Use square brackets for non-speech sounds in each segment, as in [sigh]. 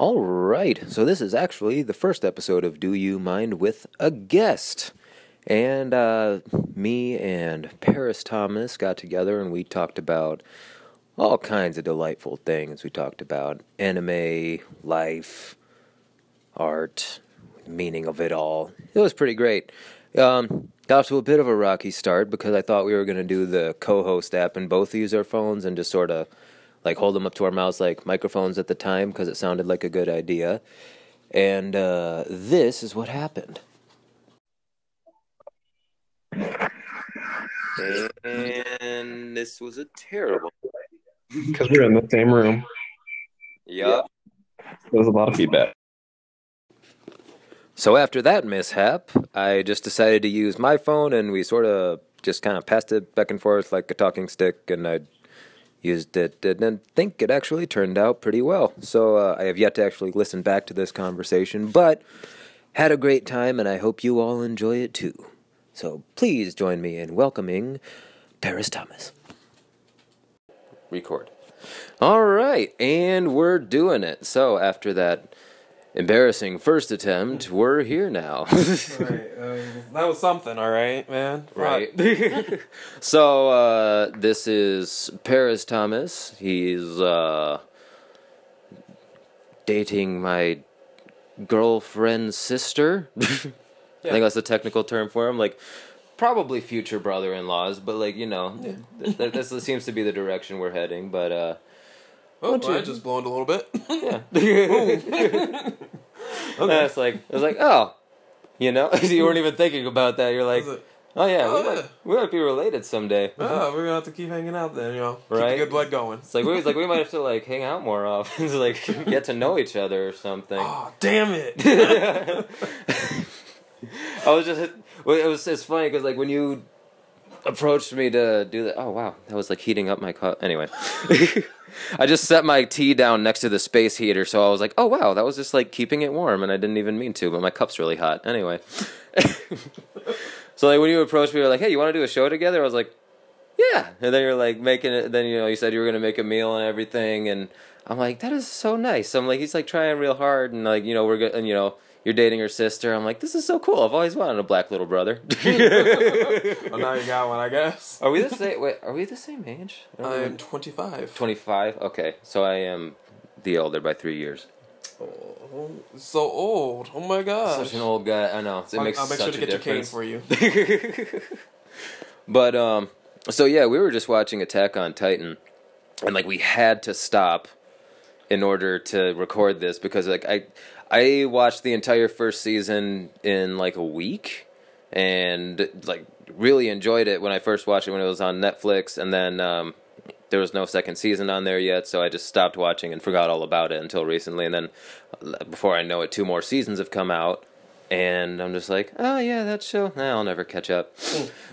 All right, so this is actually the first episode of Do You Mind with a Guest. And uh, me and Paris Thomas got together and we talked about all kinds of delightful things. We talked about anime, life, art, meaning of it all. It was pretty great. Um, got to a bit of a rocky start because I thought we were going to do the co host app and both use our phones and just sort of like hold them up to our mouths like microphones at the time because it sounded like a good idea. And uh, this is what happened. And this was a terrible. Because we're in the same room. Yup. There was a lot of feedback. So after that mishap, I just decided to use my phone, and we sort of just kind of passed it back and forth like a talking stick, and I used it, and I think it actually turned out pretty well. So uh, I have yet to actually listen back to this conversation, but had a great time, and I hope you all enjoy it too. So please join me in welcoming Paris Thomas. Record. All right, and we're doing it. So after that embarrassing first attempt, we're here now. [laughs] Right, [laughs] um, that was something, all right, man. Right. [laughs] so uh, this is Paris Thomas. He's uh, dating my girlfriend's sister. I think that's the technical term for him. Like probably future brother-in-laws, but like you know, th- th- this seems to be the direction we're heading. But uh, oh, you- I just blown a little bit. [laughs] yeah. [laughs] okay. [laughs] It's like it's like oh, you know, you weren't even thinking about that. You're like. Was Oh yeah, Oh, we, yeah. Might, we might be related someday. oh, we're gonna have to keep hanging out then, you know. Keep Right. the good blood going. It's like we was like we might have to like hang out more often, to, like get to know each other or something. Oh, damn it! I was just it was it's funny because like when you approached me to do that, oh wow, that was like heating up my cup. Anyway, I just set my tea down next to the space heater, so I was like, oh wow, that was just like keeping it warm, and I didn't even mean to, but my cup's really hot. Anyway, [laughs] so like when you approached me, you were like, hey, you want to do a show together? I was like, yeah, and then you're like making it. Then you know you said you were gonna make a meal and everything, and I'm like, that is so nice. I'm like, he's like trying real hard, and like you know we're good, and you know. You're dating her sister. I'm like, this is so cool. I've always wanted a black little brother. [laughs] well, now you got one, I guess. [laughs] Are we the same? Wait, are we the same age? I am 25. twenty-five. Okay, so I am the older by three years. Oh, so old. Oh my god. Such an old guy. I know. It I'll, makes I'll make such sure to a get your cane difference. for you. [laughs] but um, so yeah, we were just watching Attack on Titan, and like we had to stop in order to record this because like I I watched the entire first season in like a week and like really enjoyed it when I first watched it when it was on Netflix and then um there was no second season on there yet so I just stopped watching and forgot all about it until recently and then uh, before I know it two more seasons have come out and I'm just like, oh yeah, that show. Nah, I'll never catch up.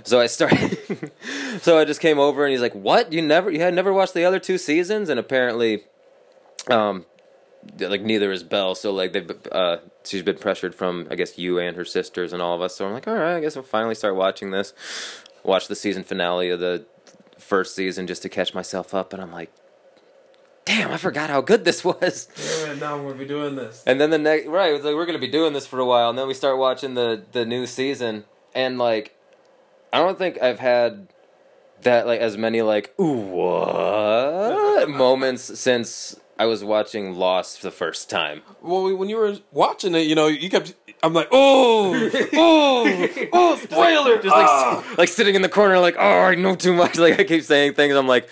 so I started. [laughs] so I just came over, and he's like, "What? You never? You had never watched the other two seasons?" And apparently, um, like neither is Belle. So like they've uh, she's been pressured from I guess you and her sisters and all of us. So I'm like, all right, I guess I'll finally start watching this. Watch the season finale of the first season just to catch myself up, and I'm like, damn, I forgot how good this [laughs] was. yeah, now we'll be doing this. And then the next, right? It's like we're gonna be doing this for a while, and then we start watching the the new season, and like, I don't think I've had that like as many like ooh what [laughs] moments since I was watching Lost the first time. Well, when you were watching it, you know, you kept. I'm like, oh, oh, oh, spoiler! Just like Ah. like sitting in the corner, like oh I know too much. [laughs] Like I keep saying things. I'm like,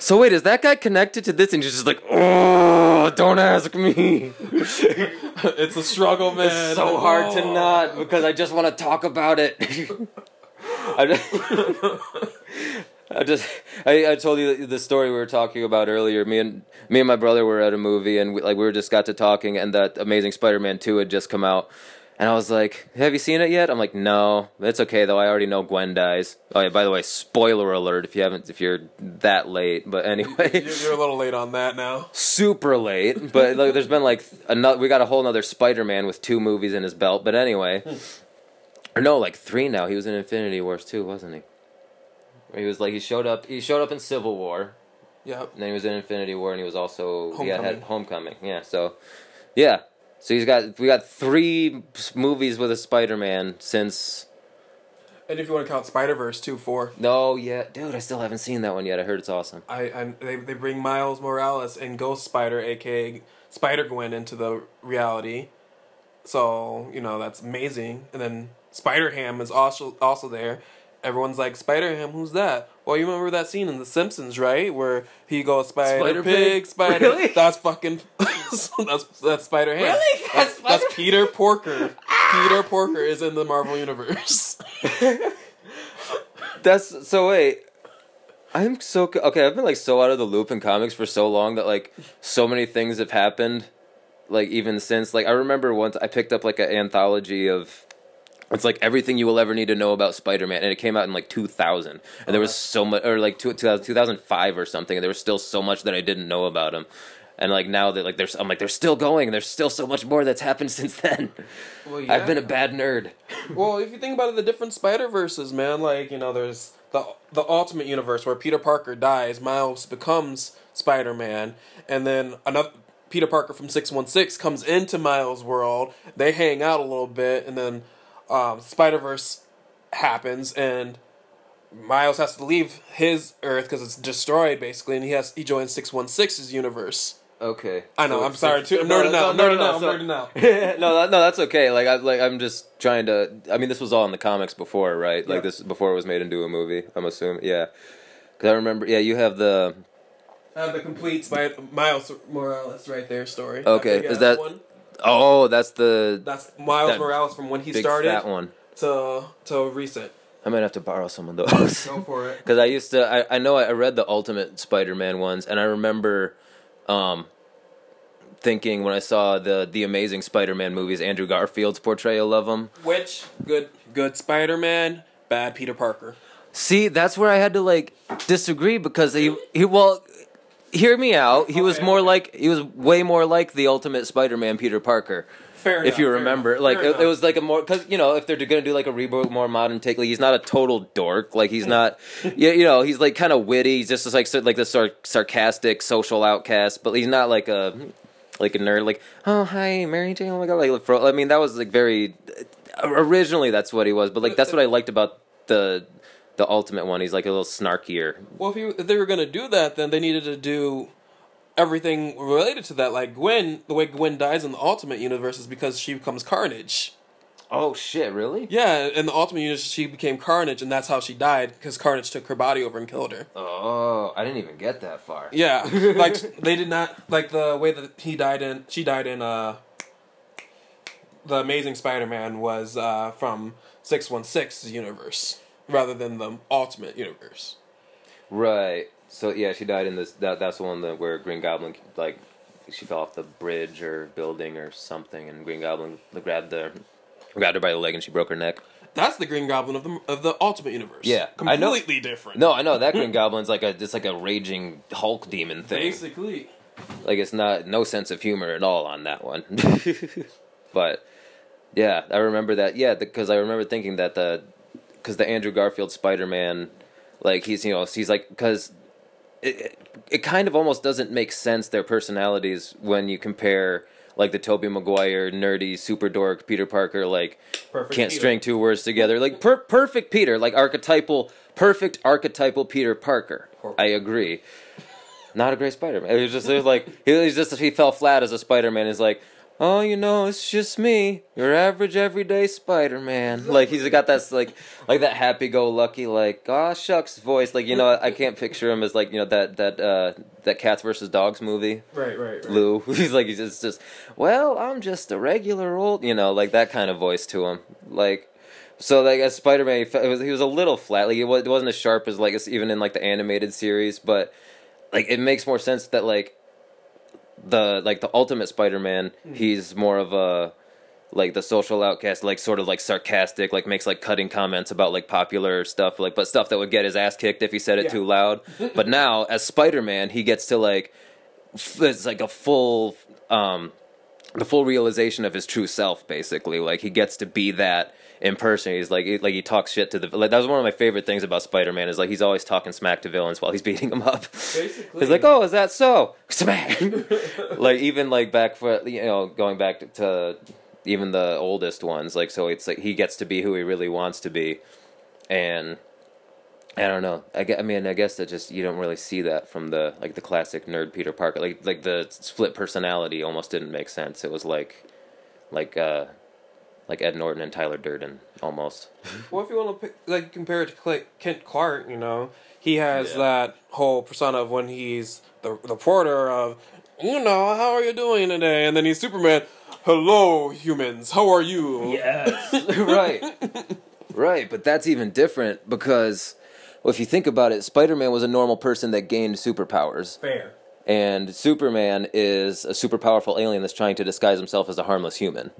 so wait, is that guy connected to this? And you're just like, oh, don't ask me. [laughs] it's a struggle, man. It's so hard to Oh. not because I just want to talk about it. [laughs] I just, I I, told you the story we were talking about earlier. Me and me and my brother were at a movie, and we, like we were just got to talking, and that Amazing Spider-Man two had just come out, and I was like, "Have you seen it yet?" I'm like, "No, it's okay though. I already know Gwen dies." Oh yeah, by the way, spoiler alert if you haven't, if you're that late. But anyway, You're, you're a little late on that now. super late, but like, there's been like another. We got a whole another Spider-Man with two movies in his belt. But anyway, hmm. or no, like three now. He was in Infinity Wars too, wasn't he? He was like he showed up. He showed up in Civil War, Yep. and then he was in Infinity War, and he was also he had, had Homecoming. Homecoming. Yeah, so Yeah. So he's got we got three movies with a Spider-Man since. And if you want to count Spider Verse too, four. No, yeah, dude, I still haven't seen that one yet. I heard it's awesome. I, I they they bring Miles Morales and Ghost Spider, aka Spider Gwen, into the reality. So you know that's amazing. And then Spider Ham is also also there. Everyone's like Spider Ham, who's that? Well, you remember that scene in The Simpsons, right, where he goes Spider Spider Pig, Pig? Spider. Really? That's fucking. [laughs] that's that's Spider Ham. Really? That's, [laughs] That's that's Peter Porker. Peter Porker is in the Marvel universe. [laughs] That's so wait. I'm so okay. I've been like so out of the loop in comics for so long that like so many things have happened. Like even since like I remember once I picked up like an anthology of it's like everything you will ever need to know about Spider-Man, and it came out in like 2000, and there was oh, so much, or like two, 2000, 2005 or something, and there was still so much that I didn't know about him. And like now that like there's, I'm like they're still going, and there's still so much more that's happened [laughs] since then. Well, I've been a bad nerd. Well, if you think about it, the different Spider Verses, man, like you know, there's the the Ultimate Universe where Peter Parker dies, Miles becomes Spider Man, and then another Peter Parker from Six One Six comes into Miles' world. They hang out a little bit, and then um, Spider Verse happens, and Miles has to leave his Earth because it's destroyed, basically, and he has he joins Six One Six's universe. Okay. I know. So I'm sorry. Too, I'm nerding no, out. No, no, nerding no, out. I'm nerding out. [laughs] no, that, no, that's okay. Like I like I'm just trying to. I mean, this was all in the comics before, right? Like Yeah. this before it was made into a movie. I'm assuming, yeah. Because I remember, yeah, you have the. I have the complete Miles Morales right there story. Okay, is that- one. Oh, that's the That's Miles that Morales from when he big started fat one. to to recent. I might have to borrow some of those. Go for it. [laughs] Because I used to, I, I know I read the Ultimate Spider-Man ones, and I remember, um, thinking when I saw the the Amazing Spider-Man movies, Andrew Garfield's portrayal of him. Which good good Spider Man, bad Peter Parker. See, that's where I had to like disagree because he he well, hear me out. He was more like he was way more like the Ultimate Spider-Man Peter Parker. Fair if you enough, remember, like it, it was like a more because you know if they're gonna do like a reboot, more modern take, like he's not a total dork. Like he's not, [laughs] yeah, you know, he's like kind of witty. He's just like like this sar- sarcastic social outcast, but he's not like a like a nerd. Like oh hi Mary Jane, oh my god, like fro- I mean that was like very uh, originally that's what he was, but like that's what I liked about the the ultimate one. He's like a little snarkier. Well, if, you, if they were gonna do that, then they needed to do everything related to that. Like Gwen, the way Gwen dies in the Ultimate Universe is because she becomes Carnage. Oh shit, really? Yeah, in the Ultimate Universe, she became Carnage, and that's how she died because Carnage took her body over and killed her. Oh, I didn't even get that far. Yeah, [laughs] like they did not like the way that he died in. She died in uh, the Amazing Spider-Man was uh, from six one six universe rather than the Ultimate Universe. Right. So yeah, she died in this. That that's the one that where Green Goblin like she fell off the bridge or building or something, and Green Goblin grabbed the grabbed her by the leg and she broke her neck. That's the Green Goblin of the of the Ultimate Universe. Yeah, I know. completely different. No, I know that Green [laughs] Goblin's like a it's like a raging Hulk demon thing. basically. Like it's not no sense of humor at all on that one. [laughs] but yeah, I remember that. Yeah, because I remember thinking that the because the Andrew Garfield Spider Man, like he's you know he's like because it, it kind of almost doesn't make sense their personalities when you compare like the Tobey Maguire nerdy super dork Peter Parker like Perfect can't Peter. string two words together like per- perfect Peter like archetypal perfect archetypal Peter Parker. I agree. Not a great Spider Man. It was just it was like he was just he fell flat as a Spider Man. He's like, oh, you know, it's just me, your average everyday Spider Man. [laughs] Like he's got that like like that happy go lucky like oh shucks voice. Like you know, I can't picture him as like you know that that uh that cats versus dogs movie. Right, right, right. Lou. [laughs] He's like he's just, just well, I'm just a regular old, you know, like that kind of voice to him. Like so like as Spider Man, he, was he was a little flat. Like it, wa- it wasn't as sharp as like even in like the animated series, but like it makes more sense that like the like the Ultimate Spider Man, he's more of a like the social outcast, like sort of like sarcastic, like makes like cutting comments about like popular stuff, like but stuff that would get his ass kicked if he said it Yeah. too loud. [laughs] but now as Spider Man, he gets to like f- it's like a full um the full realization of his true self basically like he gets to be that in person. He's like, he, like he talks shit to the. Like, that was one of my favorite things about Spider Man is like he's always talking smack to villains while he's [laughs] beating them up. Basically. He's like, oh, is that so? Smack. [laughs] like even like back for you know going back to, to even the oldest ones. Like so, it's like he gets to be who he really wants to be, and I don't know. I, gue- I mean, I guess that just you don't really see that from the like the classic nerd Peter Parker. Like like the split personality almost didn't make sense. It was like like uh like Ed Norton and Tyler Durden almost. [laughs] Well, if you want to pick, like compare it to Cla- Kent Clark, you know, he has Yeah. that whole persona of when he's the the reporter of, you know, how are you doing today? And then he's Superman. Hello, humans. How are you? Yes. [laughs] [laughs] right. Right, but that's even different because well if you think about it, Spider-Man was a normal person that gained superpowers. Fair. And Superman is a super powerful alien that's trying to disguise himself as a harmless human.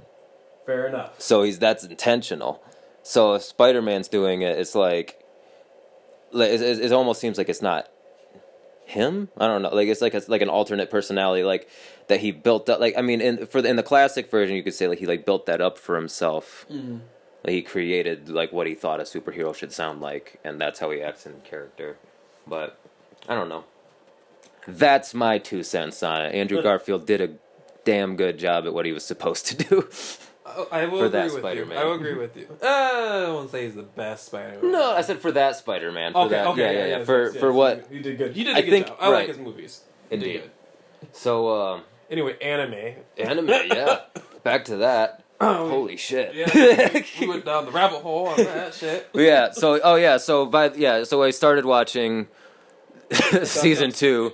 Fair enough. So he's that's intentional. So if Spider-Man's doing it, it's like, like it, it, it almost seems like it's not him. I don't know. Like it's like it's like an alternate personality, like that he built up. Like I mean, in for the, in the classic version, you could say like he like built that up for himself. Mm-hmm. Like he created like what he thought a superhero should sound like, and that's how he acts in character. But I don't know. That's my two cents on it. Andrew Garfield did a damn good job at what he was supposed to do. [laughs] I, I will For agree that with Spider-Man. you. I will agree with you. [laughs] Uh, I won't say he's the best Spider-Man. No, I said for that Spider Man. For Okay, that, okay, yeah, yeah, yeah. yes, for yes, for what? He did good. He did a I good think- job. I like his movies. He did Indeed. So um, Anyway, anime. anime, [laughs] yeah. Back to that. [clears throat] Oh, Holy shit. Yeah, we [laughs] went down the rabbit hole on that shit. yeah. So oh yeah. So by yeah. So I started watching season two.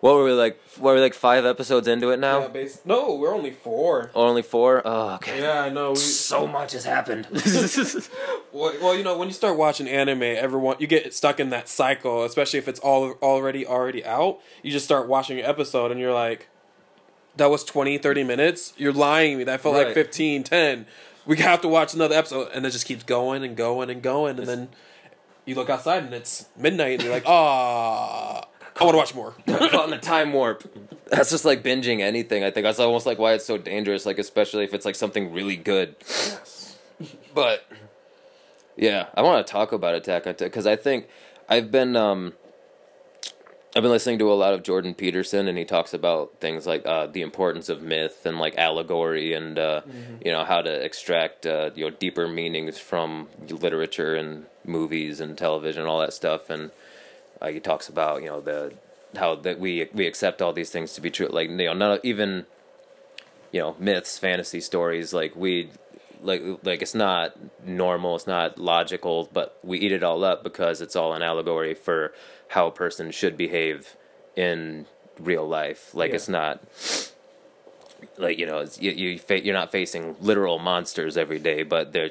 What were we like? What were we like five episodes into it now? Yeah, base- no, we're only four. Or only four? Oh, okay. Yeah, I know. We, So much has happened. [laughs] well, well, you know, when you start watching anime, everyone you get stuck in that cycle, especially if it's all already already out. You just start watching an episode and you're like, that was 20, 30 minutes. You're lying to me. That felt like Right. 15, 10. We have to watch another episode, and it just keeps going and going and going, and then you look outside and it's midnight, and you're like, [laughs] ah, I want to watch more. [laughs] on the time warp. That's just like binging anything. I think that's almost like why it's so dangerous. Like especially if it's like something really good. yes. But yeah, I want to talk about Attack on Titan because I think I've been um I've been listening to a lot of Jordan Peterson and he talks about things like uh, the importance of myth and like allegory and uh, you know how to extract uh, you know deeper meanings from literature and movies and television and all that stuff and uh, he talks about you know the how that we we accept all these things to be true like you know not even you know myths fantasy stories like we like like it's not normal it's not logical but we eat it all up because it's all an allegory for how a person should behave in real life like Yeah. it's not like you know it's, you, you fa- you're not facing literal monsters every day but they're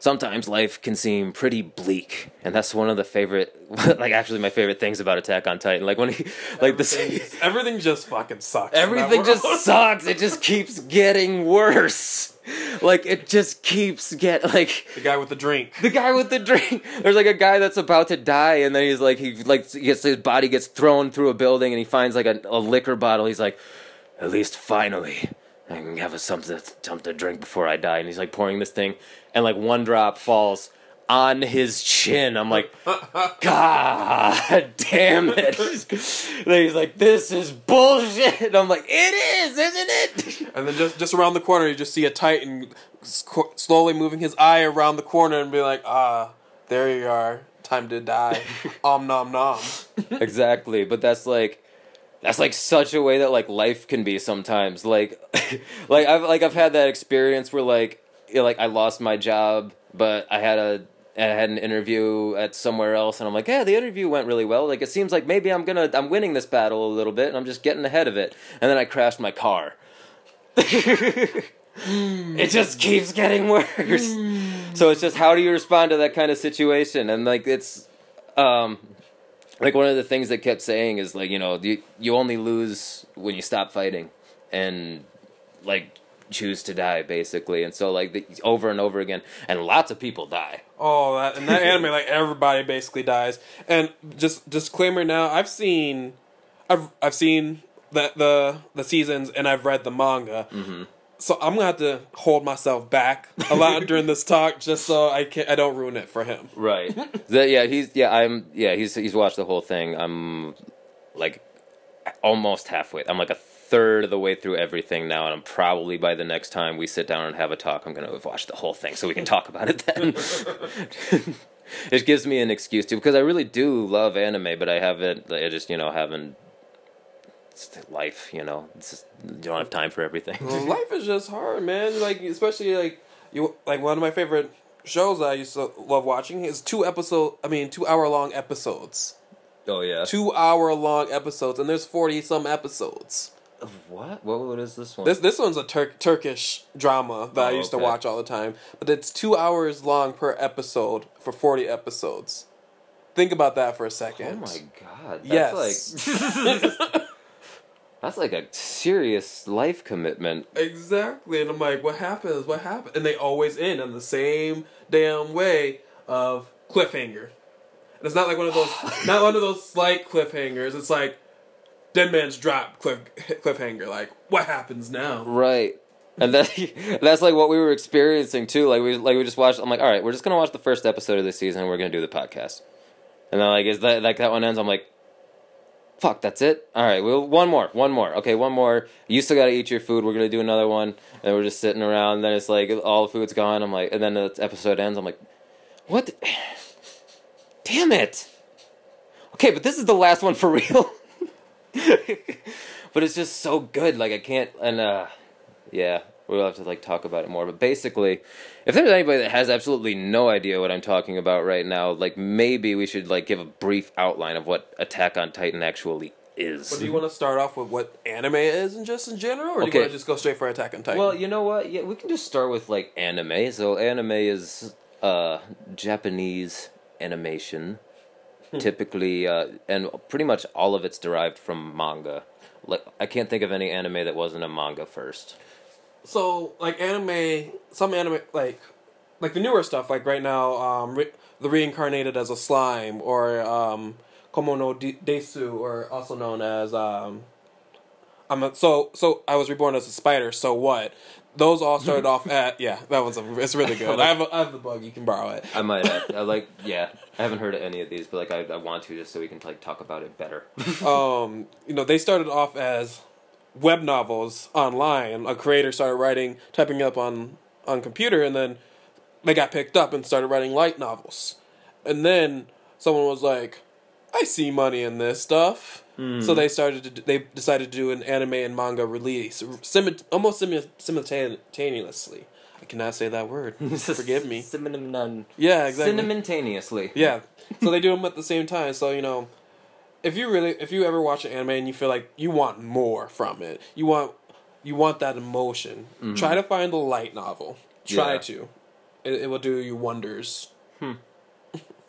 sometimes life can seem pretty bleak and that's one of the favorite [laughs] like actually my favorite things about attack on titan like when he like the Everything, everything just fucking sucks. Everything just [laughs] sucks. It just keeps getting worse. Like it just keeps get like the guy with the drink. the guy with the drink. There's like a guy that's about to die, and then he's like he like he gets his body gets thrown through a building, and he finds like a, a liquor bottle. He's like, at least finally, I can have a something something to drink before I die. And he's like pouring this thing, and like one drop falls on his chin. I'm like, God damn it! [laughs] Then he's like, this is bullshit. And I'm like, it is, isn't it? [laughs] And then just just around the corner, you just see a Titan slowly moving his eye around the corner and be like, ah, there you are. Time to die. [laughs] Om nom nom. exactly but that's like that's like such a way that like life can be sometimes like like i've like i've had that experience where like you know, like i lost my job but i had a I had an interview at somewhere else, and I'm like, "Yeah, the interview went really well. Like, it seems like maybe I'm gonna, I'm winning this battle a little bit, and I'm just getting ahead of it." And then I crashed my car. [laughs] it just keeps getting worse. So it's just how do you respond to that kind of situation? And like, it's, um, like one of the things that kept saying is like you know you you only lose when you stop fighting and like choose to die basically and so like the, over and over again and lots of people die Oh, that and that anime, like everybody basically dies. And just disclaimer now, I've seen, I've I've seen the the the seasons and I've read the manga. Mm-hmm. so I'm gonna have to hold myself back a lot [laughs] during this talk, just so I can I don't ruin it for him. Right. The- yeah, he's yeah, I'm yeah, he's he's watched the whole thing. I'm like almost halfway. I'm like a third of the way through everything now, and I'm probably by the next time we sit down and have a talk, I'm gonna have watched the whole thing so we can talk about it then. [laughs] it gives me an excuse to because I really do love anime, but I haven't. I just you know haven't. It's life, you know. It's just, you don't have time for everything. Well, life is just hard, man. Like especially like you like one of my favorite shows that I used to love watching is two episode. I mean, two hour long episodes. oh yeah. Two hour long episodes, and there's forty some episodes. What? What? What is this one? This this one's a Tur- Turkish drama that I Oh, used okay. to watch all the time, but it's two hours long per episode for forty episodes. Think about that for a second. Oh my god. That's Yes. like [laughs] That's like a serious life commitment. Exactly, and I'm like, what happens? What happened? And they always end in the same damn way of cliffhanger. And it's not like one of those, [sighs] not one of those slight cliffhangers. It's like dead man's drop cliff cliffhanger. Like, what happens now? Right. And that [laughs] that's like what we were experiencing too. Like we like we just watched I'm like, all right, we're just gonna watch the first episode of this season and we're gonna do the podcast. And then like is that like that one ends, I'm like Fuck, that's it? Alright, well one more, one more. Okay, one more. You still gotta eat your food, we're gonna do another one, and we're just sitting around, and then it's like all the food's gone, I'm like and then the episode ends, I'm like, What the- [sighs] Damn it. Okay, but this is the last one for [laughs] real. [laughs] but it's just so good. Like I can't and uh yeah, we'll have to like talk about it more. But basically, if there's anybody that has absolutely no idea what I'm talking about right now, like maybe we should like give a brief outline of what Attack on Titan actually is. But do you want to start off with what anime is and just in general, or do you want to just go straight for Attack on Titan? Well, you know what? Yeah, we can just start with like anime. So anime is uh Japanese animation. [laughs] Typically uh and pretty much all of it's derived from manga. Like I can't think of any anime that wasn't a manga first. So like anime, some anime like like the newer stuff. Like right now, um, re- the reincarnated as a slime or um, Komono de- Desu, or also known as um, I'm a, so so I was reborn as a spider. So what? Those all started [laughs] off at yeah. That one's a, it's really good. I have a, I have the bug. You can borrow it. I might have. I like [laughs] yeah. I haven't heard of any of these, but like I, I want to just so we can like talk about it better. [laughs] um, you know, they started off as web novels online. A creator started writing, typing up on on computer, and then they got picked up and started writing light novels. And then someone was like, "I see money in this stuff." So they started to. They decided to do an anime and manga release, almost simu- simultaneously. I cannot say that word. [laughs] Forgive me. Cinnamon. Yeah, exactly. Simultaneously. Yeah. [laughs] So they do them at the same time. So you know, if you really, if you ever watch an anime and you feel like you want more from it, you want, you want that emotion. Mm-hmm. Try to find a light novel. Try Yeah. to. It, it will do you wonders. Hmm.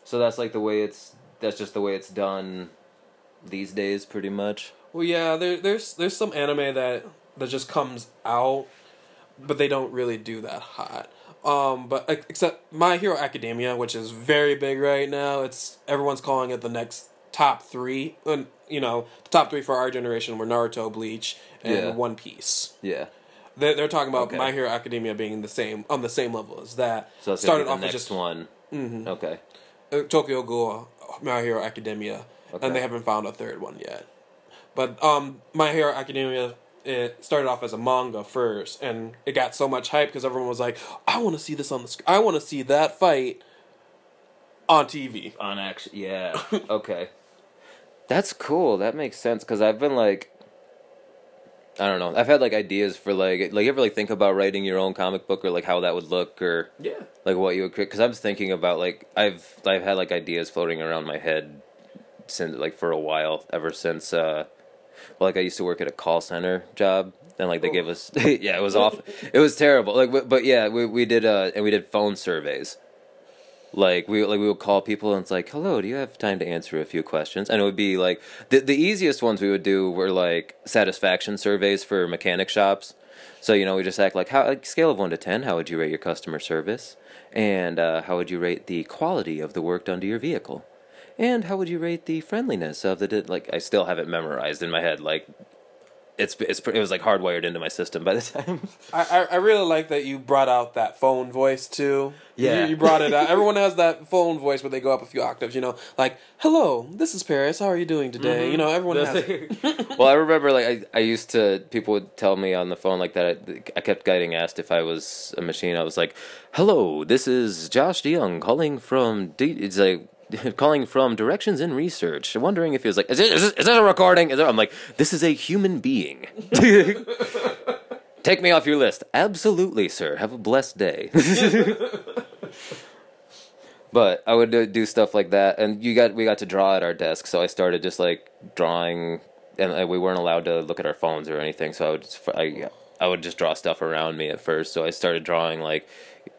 So that's like the way it's. That's just the way it's done these days, pretty much. Well, yeah. There, there's there's some anime that that just comes out, but they don't really do that hot. Um, but except My Hero Academia, which is very big right now. It's everyone's calling it the next top three. And you know, the top three for our generation were Naruto, Bleach, and Yeah. One Piece. Yeah. They're, they're talking about Okay. My Hero Academia being the same on the same level as that. So started off the with next just one. Mm-hmm. Okay. uh, Tokyo Ghoul, My Hero Academia, Okay. and they haven't found a third one yet. But um, My Hero Academia it started off as a manga first, and it got so much hype because everyone was like, "I want to see this on the screen. I want to see that fight on TV." On action, yeah. [laughs] okay. That's cool. That makes sense because I've been like, I don't know. I've had like ideas for like, like you ever like think about writing your own comic book or like how that would look or Yeah. like what you would create. Because I was thinking about like I've I've had like ideas floating around my head since like for a while ever since uh well like I used to work at a call center job and like they gave us [laughs] yeah it was off it was terrible. Like but, but yeah we we did uh and we did phone surveys. Like we like we would call people and it's like hello do you have time to answer a few questions? And it would be like the the easiest ones we would do were like satisfaction surveys for mechanic shops. So you know we just act like how like, scale of 1 to 10 how would you rate your customer service? And uh, how would you rate the quality of the work done to your vehicle and how would you rate the friendliness of the di-" like I still have it memorized in my head like it's it's it was like hardwired into my system by the [laughs] time. I, I I really like that you brought out that phone voice too. Yeah. you, you brought it out. Everyone has that phone voice where they go up a few octaves. You know, like "Hello, this is Paris. How are you doing today?" Mm-hmm. You know, everyone has. it. [laughs] well, I remember like I, I used to people would tell me on the phone like that. I, I kept getting asked if I was a machine. I was like, "Hello, this is Josh DeYoung calling from." D-, it's like. [laughs] Calling from directions in research, wondering if he was like, is, it, is, this, is this a recording? Is? I'm like, this is a human being. [laughs] Take me off your list. Absolutely, sir. Have a blessed day. [laughs] but I would do, do stuff like that, and you got we got to draw at our desk, so I started just like drawing, and uh, we weren't allowed to look at our phones or anything. So I would just, I I would just draw stuff around me at first. So I started drawing like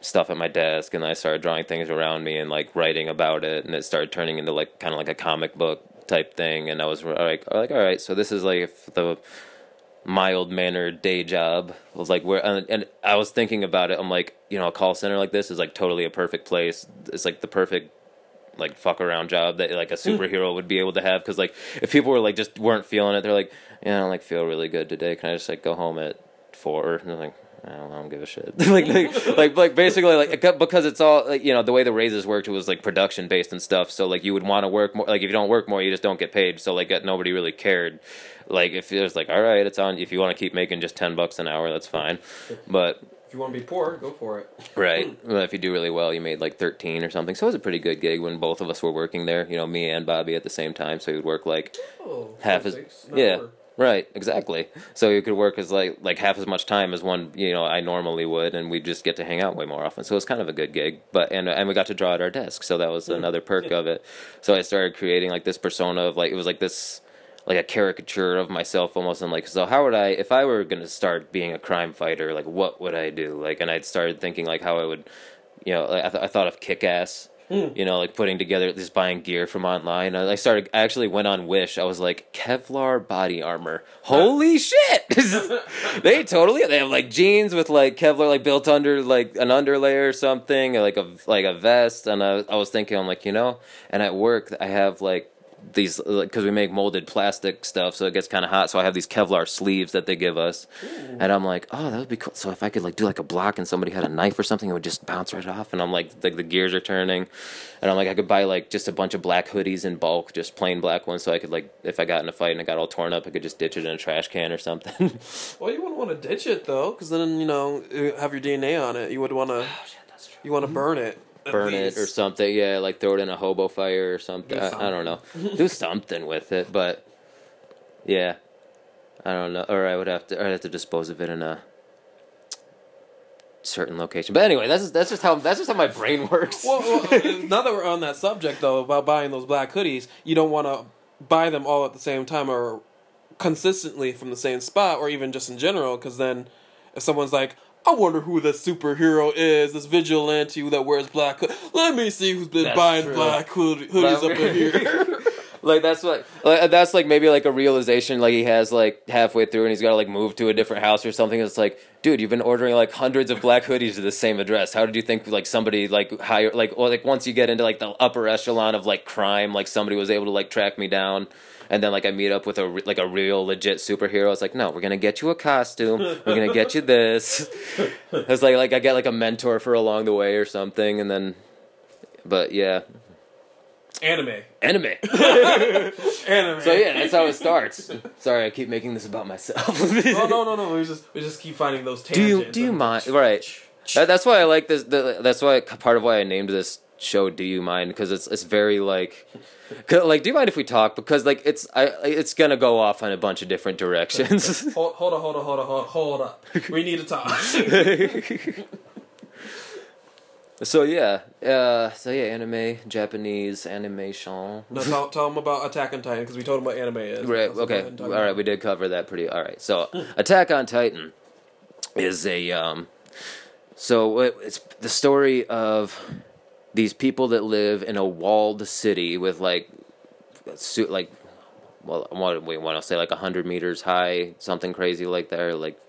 stuff at my desk, and I started drawing things around me and like writing about it, and it started turning into like kind of like a comic book type thing. And I was like, like all right, so this is like the mild mannered day job was like where and, and I was thinking about it I'm like you know a call center like this is like totally a perfect place. It's like the perfect like fuck around job that like a hmm. superhero would be able to have because like if people were like just weren't feeling it they're like yeah I don't like feel really good today. Can I just like go home at four and they're like I don't, I don't give a shit. [laughs] like, like, like, like, basically, like, because it's all, like, you know, the way the raises worked, it was like production based and stuff. So, like, you would want to work more. Like, if you don't work more, you just don't get paid. So, like, nobody really cared. Like, if it was like, all right, it's on. If you want to keep making just ten bucks an hour, that's fine. But If you want to be poor, go for it. [laughs] right, well, if you do really well, you made like thirteen or something. So it was a pretty good gig when both of us were working there. You know, me and Bobby at the same time. So you'd work like Oh, half as yeah hour. Right exactly. So you could work as like like half as much time as one you know i normally would and we just get to hang out way more often. So it's kind of a good gig but and and we got to draw at our desk so that was hmm. another perk of it. So i started creating like this persona of like it was like this like a caricature of myself almost and like so how would i if i were going to start being a crime fighter like what would i do? Like and i'd started thinking like how i would you know like, I, th- I thought of kick-ass Hmm. you know like putting together just buying gear from online. I I started i actually went on wish. I was like kevlar body armor. Holy shit! [laughs] [laughs] They totally they have like jeans with like kevlar like built under like an underlayer or something or like a like a vest. And i, I was thinking i'm like you know and at work i have like these because we make molded plastic stuff so it gets kind of hot so i have these kevlar sleeves that they give us and i'm like oh that would be cool so if i could like do like a block and somebody had a knife or something it would just bounce right off and i'm like like the gears are turning and i'm like i could buy like just a bunch of black hoodies in bulk just plain black ones so i could like if i got in a fight and it got all torn up i could just ditch it in a trash can or something [laughs] Well, you wouldn't want to ditch it though, because then you know have your DNA on it. You would want oh, to. You want to burn it. Burn it or something. Yeah like throw it in a hobo fire or something. Do I, I don't know. [laughs] Do something with it but yeah. I don't know. Or i would have to i'd have to dispose of it in a certain location. But anyway that's just, that's just how that's just how my brain [laughs] works. Well, well, uh, now that we're on that subject though about buying those black hoodies, you don't want to buy them all at the same time or consistently from the same spot, or even just in general, because then if someone's like. I wonder who this superhero is, this vigilante that wears black hood. Let me see who's been That's buying true. black hood- hoodies up in here. [laughs] [laughs] like that's what like, uh, that's like maybe like a realization like he has like halfway through and he's got to like move to a different house or something it's like dude you've been ordering like hundreds of black hoodies to the same address how did you think like somebody like higher like well like once you get into like the upper echelon of like crime like somebody was able to like track me down and then like I meet up with a like a real legit superhero. It's like, no, we're gonna get you a costume. We're gonna get you this. It's like like I get like a mentor for along the way or something, and then, but yeah, Anime. anime. [laughs] Anime. So yeah, that's how it starts. Sorry, I keep making this about myself. [laughs] Oh no no no! We just we just keep finding those do you do you and- mind? Right. That, that's why I like this. The, that's why part of why I named this show "Do You Mind" because it's it's very like. [laughs] 'cause, Like, do you mind if we talk? Because like it's I it's gonna go off in a bunch of different directions. Hold, hold on, hold on, hold on, hold on, hold up. We need to talk. So yeah, uh, so yeah, anime, Japanese animation. no, tell, tell them about Attack on Titan because we told them what anime is. Right. Okay. ahead and talk All right. We did cover that pretty. All right. So, Attack on Titan is a um. So it- it's the story of these people that live in a walled city with like, su- like, well, what we want to say like hundred meters high, something crazy like that, or like,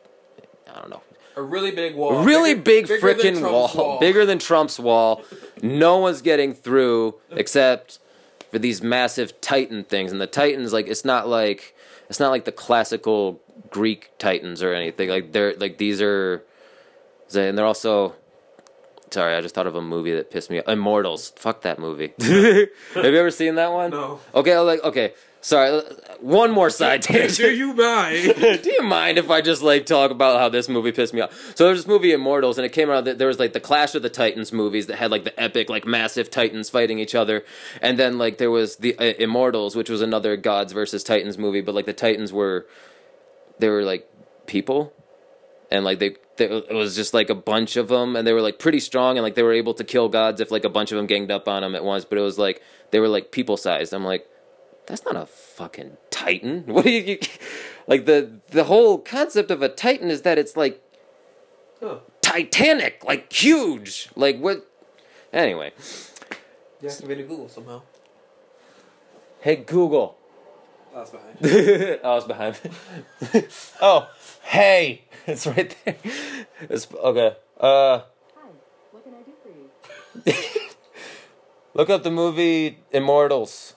I don't know, A really big wall. a really Bigger- big bigger freaking wall, Trump's bigger than Trump's wall. no one's getting through except for these massive Titan things, and the Titans like it's not like it's not like the classical Greek Titans or anything. Like they're like these are, and they're also. Sorry, I just thought of a movie that pissed me off. Immortals. Fuck that movie. [laughs] Have you ever seen that one? No. Okay, like okay. Sorry, one more [laughs] side tangent. Do you mind? [laughs] Do you mind if I just like talk about how this movie pissed me off? So there's this movie Immortals, and it came out that there was like the Clash of the Titans movies that had like the epic, like massive Titans fighting each other, and then like there was the uh, Immortals, which was another gods versus Titans movie, but like the Titans were, they were like people, and like they, they it was just like a bunch of them, and they were like pretty strong, and like they were able to kill gods if like a bunch of them ganged up on them at once, but it was like they were like people sized. I'm like that's not a fucking titan. [laughs] What do you, you like the the whole concept of a titan is that it's like Huh. titanic, like huge. Like what Anyway, Deactivated Google somehow. hey Google. That's behind. [laughs] oh, it's behind [laughs] oh, hey. It's right there. It's okay. Uh Hi, what can I do for you? look up the movie Immortals.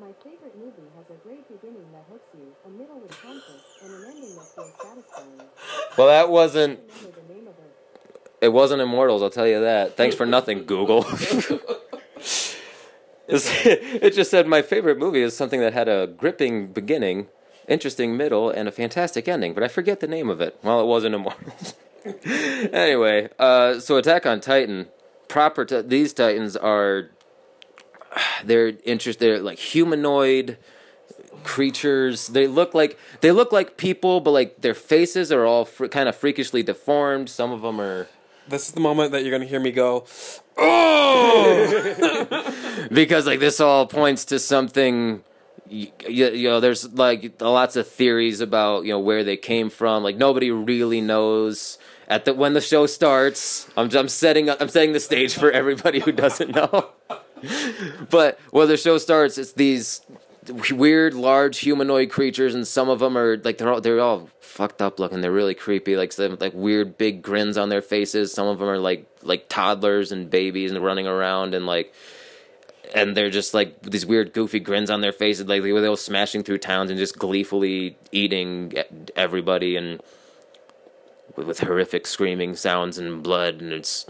My favorite movie has a great beginning that hooks you, a middle with conflict, and an ending that feels satisfying. Well, that wasn't Remember the name of it. It wasn't Immortals, I'll tell you that. Thanks for nothing, Google. [laughs] It just said my favorite movie is something that had a gripping beginning, interesting middle, and a fantastic ending, but I forget the name of it. Well, it wasn't Immortals. [laughs] anyway, uh, so Attack on Titan, proper. T- these Titans are they're interest. They're like humanoid creatures. They look like they look like people, but like their faces are all fr- kind of freakishly deformed. Some of them are. This is the moment that you're gonna hear me go, [laughs] oh! because like this all points to something you, you know there's like lots of theories about you know where they came from like nobody really knows at the when the show starts i'm i'm setting up i'm setting the stage for everybody who doesn't know [laughs] but when the show starts it's these weird large humanoid creatures and some of them are like they're all they're all fucked up looking. They're really creepy like some like weird big grins on their faces. Some of them are like like toddlers and babies and running around and like and they're just like these weird goofy grins on their faces like they were all smashing through towns and just gleefully eating everybody and with, with horrific screaming sounds and blood and it's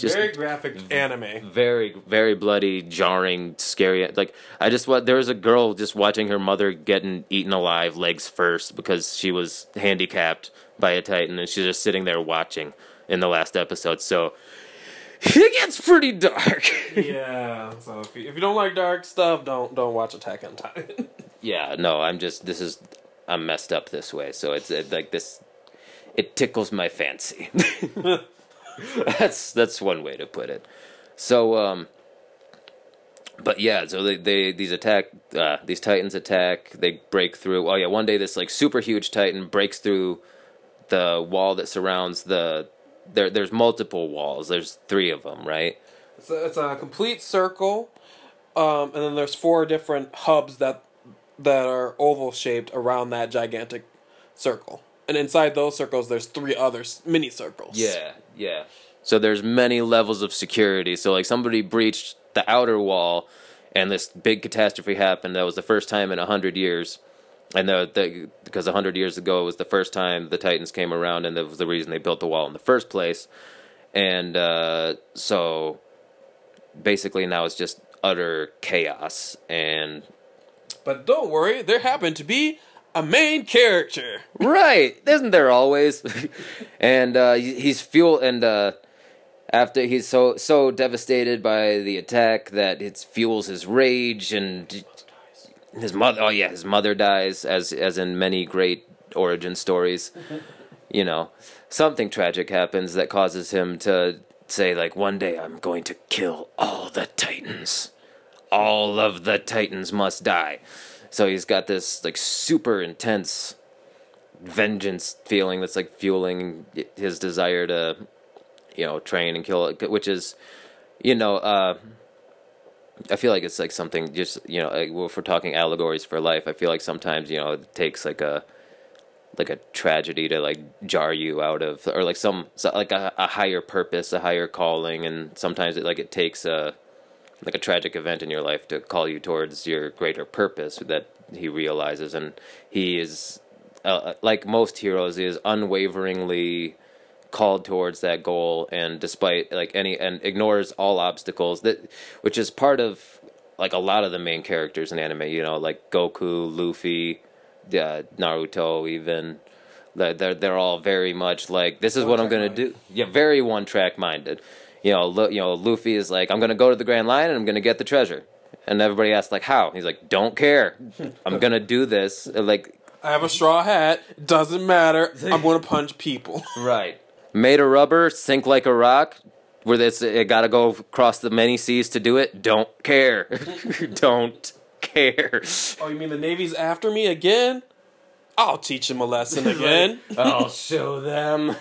just Very graphic anime. very very bloody jarring scary like i just what there was a girl just watching her mother getting eaten alive legs first because she was handicapped by a titan and she's just sitting there watching in the last episode so it gets pretty dark [laughs] yeah. So if you, if you don't like dark stuff, don't don't watch Attack on Titan. [laughs] yeah no i'm just this is i'm messed up this way so it's it, like this it tickles my fancy [laughs] [laughs] that's that's one way to put it so um but yeah, so they, they these attack uh, these titans attack. They break through. Oh yeah, one day this like super huge titan breaks through the wall that surrounds the. There, there's multiple walls. There's three of them, right? It's a, it's a complete circle, um, and then there's four different hubs that that are oval shaped around that gigantic circle. And inside those circles, there's three other mini circles. Yeah, yeah. So there's many levels of security. So like somebody breached the outer wall, and this big catastrophe happened. That was the first time in a hundred years, and the, the because a hundred years ago it was the first time the Titans came around, and that was the reason they built the wall in the first place. And uh, so basically now it's just utter chaos and But don't worry, there happened to be a main character. Right, isn't there always? [laughs] and uh, he's fuel and uh, after he's so so devastated by the attack that it fuels his rage and his mother. Oh yeah, his mother dies as as in many great origin stories. You know, something tragic happens that causes him to say like, one day I'm going to kill all the titans. All of the titans must die. So he's got this like super intense vengeance feeling that's like fueling his desire to you know train and kill which is you know uh i feel like it's like something just you know like, if we're talking allegories for life i feel like sometimes you know it takes like a like a tragedy to like jar you out of or like some so like a, a higher purpose a higher calling and sometimes it like it takes a like a tragic event in your life to call you towards your greater purpose that he realizes, and he is uh, like most heroes, he is unwaveringly called towards that goal, and despite like any and ignores all obstacles that, which is part of like a lot of the main characters in anime. You know, like Goku, Luffy, uh, Naruto, even. They're, they're they're all very much like this is what I'm gonna do. Yeah, very one track minded. You know, Lu- you know, Luffy is like I'm gonna go to the Grand Line and I'm gonna get the treasure, and everybody asks like how. He's like, don't care. I'm gonna do this. Like I have a straw hat. Doesn't matter. I'm going to punch people. [laughs] right, made of rubber, sink like a rock. Where this it got to go across the many seas to do it. Don't care. [laughs] don't care. oh, you mean the Navy's after me again? I'll teach him a lesson [laughs] again. I'll show them.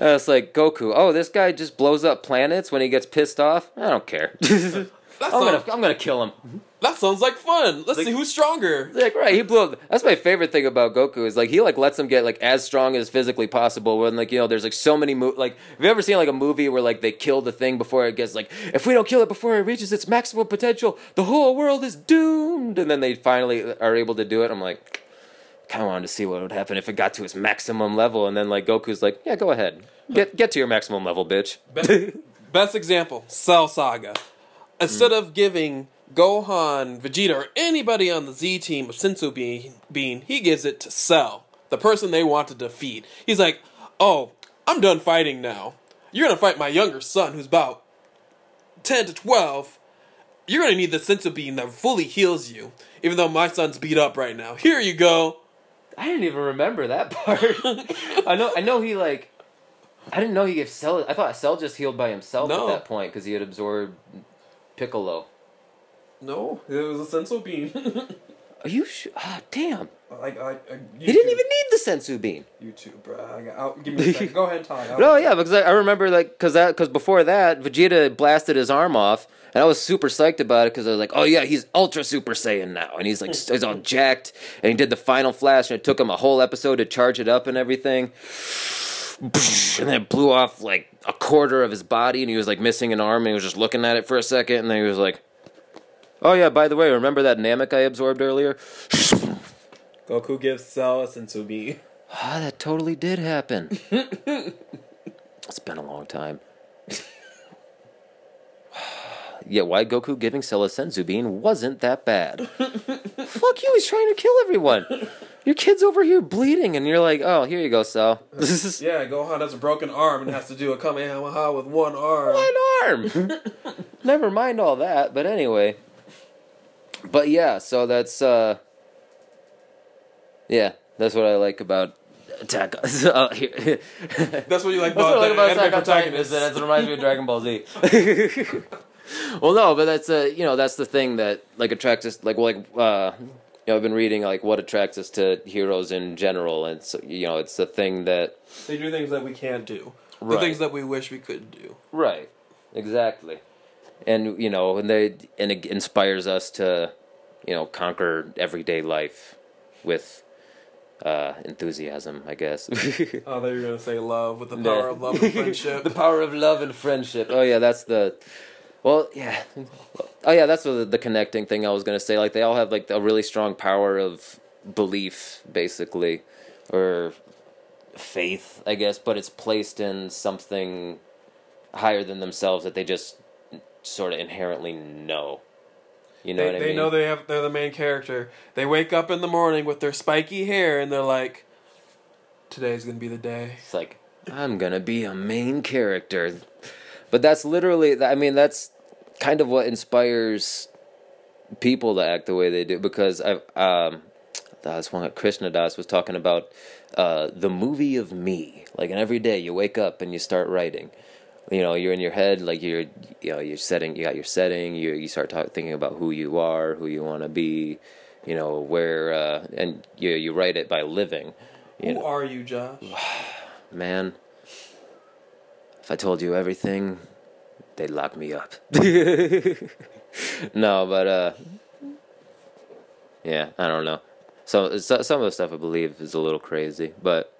Uh, it's like Goku. Oh, this guy just blows up planets when he gets pissed off. I don't care. [laughs] I'm That, gonna, I'm gonna kill him. that sounds like fun. Let's see who's stronger. Like right, he blew. Up. That's my favorite thing about Goku is like he like lets him get like as strong as physically possible. When like you know, there's like so many mo- like have you ever seen like a movie where like they kill the thing before it gets like if we don't kill it before it reaches its maximum potential, the whole world is doomed. And then they finally are able to do it. I'm like, kind of wanted to see what would happen if it got to its maximum level. And then like Goku's like, yeah, go ahead, get get to your maximum level, bitch. Best example, Cell Saga. Instead of giving Gohan, Vegeta, or anybody on the Z team of Senzu Bean, Bean, he gives it to Cell, the person they want to defeat. He's like, oh, I'm done fighting now. You're gonna fight my younger son who's about 10 to 12. You're gonna need the Senzu Bean that fully heals you, even though my son's beat up right now. Here you go. I didn't even remember that part. I know. I know he like. I didn't know he gave Cell. I thought Cell just healed by himself No. at that point because he had absorbed Piccolo. No, it was a Senzu Bean. [laughs] Are you? Sh- ah, damn. Like, I, I, He didn't even need the senzu bean. YouTube, bro. I, I'll, give me a second. [laughs] Go ahead and talk. No, yeah, because I, I remember like because that because before that Vegeta blasted his arm off, and I was super psyched about it because I was like, oh yeah, he's Ultra Super Saiyan now, and he's like [laughs] he's all jacked, and he did the final flash, and it took him a whole episode to charge it up and everything. And then it blew off like a quarter of his body, and he was like missing an arm, and he was just looking at it for a second, and then he was like, "Oh yeah, by the way, remember that Namek I absorbed earlier? Goku gives Cell a Senzu Bean. Ah, that totally did happen. [laughs] it's been a long time. [sighs] yeah, why Goku giving Cell a Senzu bean wasn't that bad. [laughs] Fuck you, he's trying to kill everyone. Your kid's over here bleeding, and you're like, oh, here you go, Cell. [laughs] Yeah, Gohan has a broken arm and has to do a Kamehameha with one arm. one arm. Never mind all that, but anyway. But yeah, so that's uh yeah, that's what I like about Attack. on- [laughs] uh, here- [laughs] That's what you like That's what about, I like about Attack on Titan is protagonist. that it reminds me of Dragon Ball Z. [laughs] well, no, but that's uh, you know that's the thing that like attracts us. Like, well, like uh, you know, I've been reading like what attracts us to heroes in general, and so you know, it's the thing that They do things that we can't do. The things that we wish we could do. right, exactly, and you know, and they and it inspires us to you know conquer everyday life with uh enthusiasm i guess [laughs] Oh, they were gonna say love with the Yeah. power of love and friendship. [laughs] the power of love and friendship. Oh yeah, that's the. Well, yeah. Oh yeah, that's the, the connecting thing I was gonna say. Like they all have like a really strong power of belief, basically, or faith, I guess. But it's placed in something higher than themselves that they just sort of inherently know. You know they, what I they mean? know they have they're the main character. They wake up in the morning with their spiky hair and they're like, "Today's gonna be the day." It's like I'm gonna be a main character, but that's literally. I mean, that's kind of what inspires people to act the way they do. Because I, um, that's one Krishna Das was talking about uh, the movie of me. Like, and every day you wake up and you start writing. You know, you're in your head, like you're, you know, you're setting. You got your setting. You you start talk, thinking about who you are, who you want to be. You know where, uh, and you you write it by living. Who know are you, Josh? [sighs] man, if I told you everything, they'd lock me up. [laughs] no, but uh, yeah, I don't know. So, so some of the stuff I believe is a little crazy, but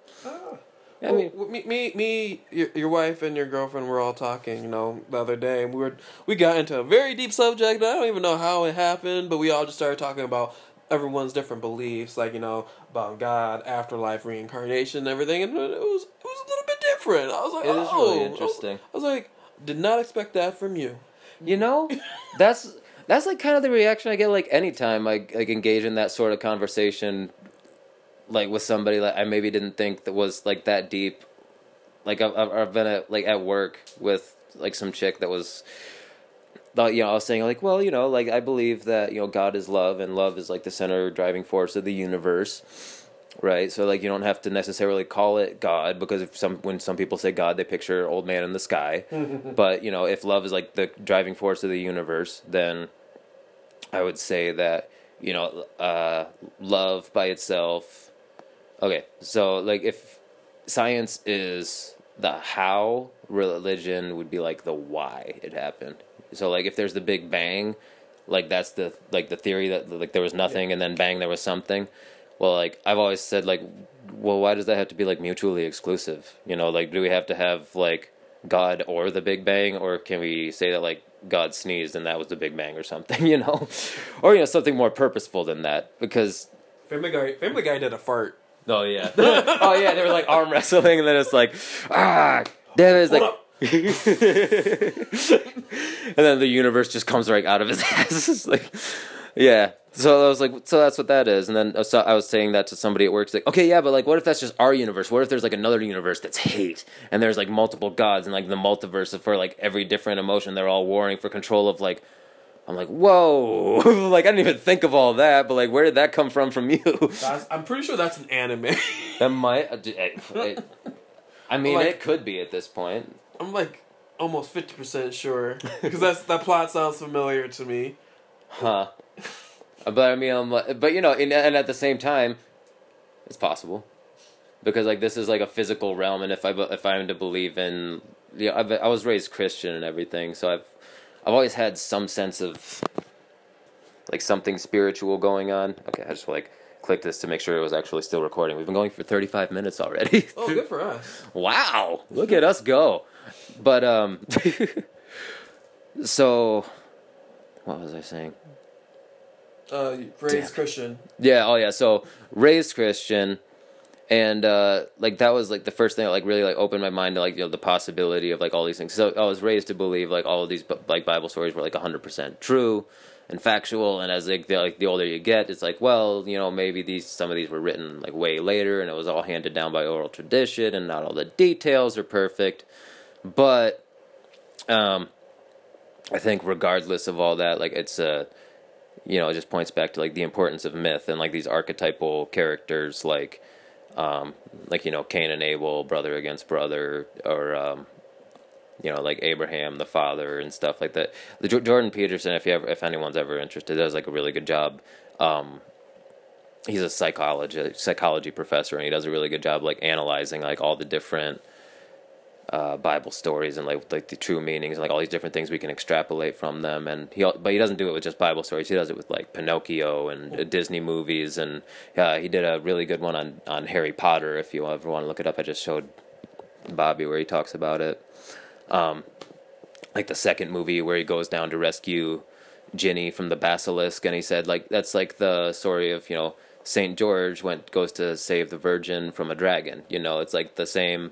I mean, Well, me, me, me, your, your wife and your girlfriend were all talking, you know, the other day, and we were we got into a very deep subject. I don't even know how it happened, but we all just started talking about everyone's different beliefs, like you know about God, afterlife, reincarnation, and everything, and it was it was a little bit different. I was like, It oh, really I was- interesting. I was like, did not expect that from you. You know, that's that's like kind of the reaction I get like anytime I like engage in that sort of conversation, like with somebody that I maybe didn't think that was like that deep. Like I've I've I've been at like at work with like some chick that was. Thought, you know, I was saying like, well, you know, like I believe that you know God is love, and love is like the center driving force of the universe, right? So like you don't have to necessarily call it God because if some when some people say God, they picture old man in the sky. [laughs] but you know, if love is like the driving force of the universe, then I would say that you know, uh, love by itself. Okay, so like if science is the how, religion would be like the why it happened. So like if there's the Big Bang, like that's the like the theory that like there was nothing and then bang there was something. Well, like I've always said, like, well, why does that have to be like mutually exclusive? You know, like, do we have to have like God or the Big Bang, or can we say that like God sneezed and that was the Big Bang or something? [laughs] You know, or you know something more purposeful than that? Because Family Guy, Family Guy did a fart. Oh yeah, [laughs] oh yeah, they were like arm wrestling, and then it's like ah, damn it, it's like. [laughs] and then the universe just comes right out of his [laughs] ass. It's like, yeah. So I was like, so that's what that is. And then uh, so I was saying that to somebody at work. It's like, okay, yeah, but like, what if that's just our universe? What if there's like another universe that's hate, and there's like multiple gods, and like the multiverse for like every different emotion, they're all warring for control of like. I'm like, whoa! [laughs] like I didn't even think of all that, but like, where did that come from from you? That's, I'm pretty sure that's an anime. [laughs] that might. uh, it- eh, it- I mean, Like- it could be at this point. I'm like almost fifty percent sure because that's that plot sounds familiar to me. Huh. Uh, but I mean, I'm like, but you know, and, and at the same time, it's possible because like this is like a physical realm, and if I if I'm to believe in, you know, I've, I was raised Christian and everything, so I've I've always had some sense of like something spiritual going on. Okay, I just like clicked this to make sure it was actually still recording. We've been going for 35 minutes already. [laughs] Oh, good for us. Wow, look at us go. But um [laughs] so what was I saying? Uh, raised Damn. Christian. Yeah, oh yeah. So raised Christian, and uh, like that was like the first thing that like really like opened my mind to like you know the possibility of like all these things. So I was raised to believe like all of these like Bible stories were like hundred percent true and factual. And as like the, like the older you get, it's like well you know maybe these some of these were written like way later and it was all handed down by oral tradition and not all the details are perfect, but um, I think regardless of all that, like it's a you know, it just points back to like the importance of myth and like these archetypal characters like um like you know Cain and Abel, brother against brother or um you know like Abraham the father and stuff like that. The Jo- Jordan Peterson if you ever if anyone's ever interested does like a really good job um he's a psychology psychology professor and he does a really good job like analyzing like all the different uh, Bible stories and like like the true meanings and like all these different things we can extrapolate from them. And he but he doesn't do it with just Bible stories. He does it with like Pinocchio and uh, Disney movies. And uh, he did a really good one on on Harry Potter. If you ever want to look it up, I just showed Bobby where he talks about it. Um, like the second movie where he goes down to rescue Ginny from the basilisk, and he said like that's like the story of you know Saint George went goes to save the Virgin from a dragon. You know, it's like the same,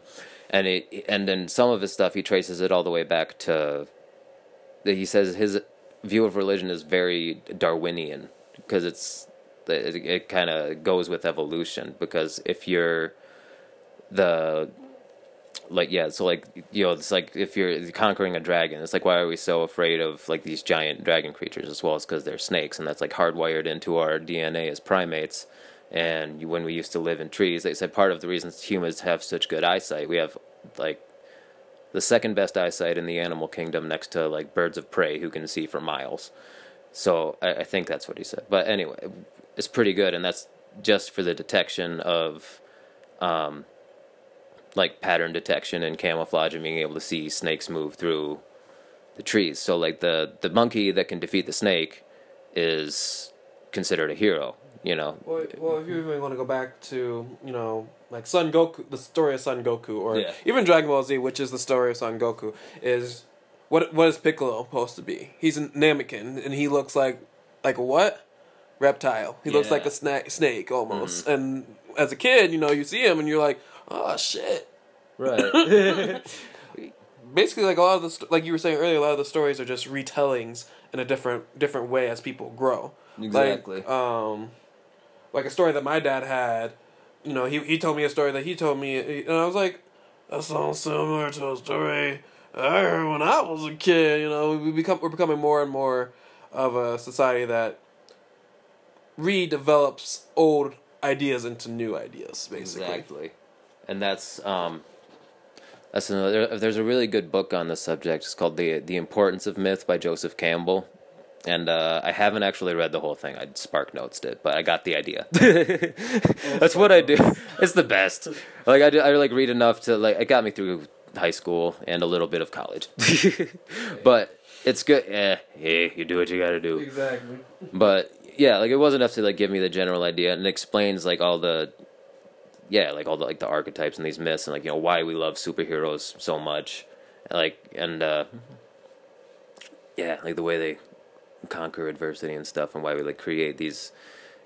and it and then some of his stuff he traces it all the way back to. He says his view of religion is very Darwinian because it's it, it kind of goes with evolution because if you're the like yeah so like you know it's like if you're conquering a dragon it's like why are we so afraid of like these giant dragon creatures as well as because they're snakes and that's like hardwired into our dna as primates and when we used to live in trees they said part of the reasons humans have such good eyesight we have like the second best eyesight in the animal kingdom next to like birds of prey who can see for miles so i, I think that's what he said but anyway it's pretty good and that's just for the detection of um, like pattern detection and camouflage and being able to see snakes move through the trees. So like the the monkey that can defeat the snake is considered a hero. You know. Well, well, if you even want to go back to you know like Son Goku, the story of Son Goku, or Yeah. even Dragon Ball Z, which is the story of Son Goku, is what what is Piccolo supposed to be? He's a Namekian, and he looks like like what? reptile. He looks like a sna- snake almost. And as a kid, you know, you see him and you're like, oh shit. Right. [laughs] Basically, like a lot of the st- like you were saying earlier, a lot of the stories are just retellings in a different different way as people grow. Exactly. Like, um, like a story that my dad had. You know, he he told me a story that he told me, and I was like, that sounds similar to a story I heard when I was a kid. You know, we become we're becoming more and more of a society that redevelops old ideas into new ideas, basically. Exactly, and that's um, that's another. There's a really good book on this subject. It's called the The Importance of Myth by Joseph Campbell, and uh, I haven't actually read the whole thing. I spark notes it, but I got the idea. [laughs] that's what I do. It's the best. Like I, do, I like read enough to like it got me through high school and a little bit of college, [laughs] but it's good. Yeah, hey, you do what you got to do Exactly. but yeah, like it was enough to like give me the general idea and it explains like all the yeah, like all the like the archetypes and these myths and like you know why we love superheroes so much. Like and uh yeah, like the way they conquer adversity and stuff and why we like create these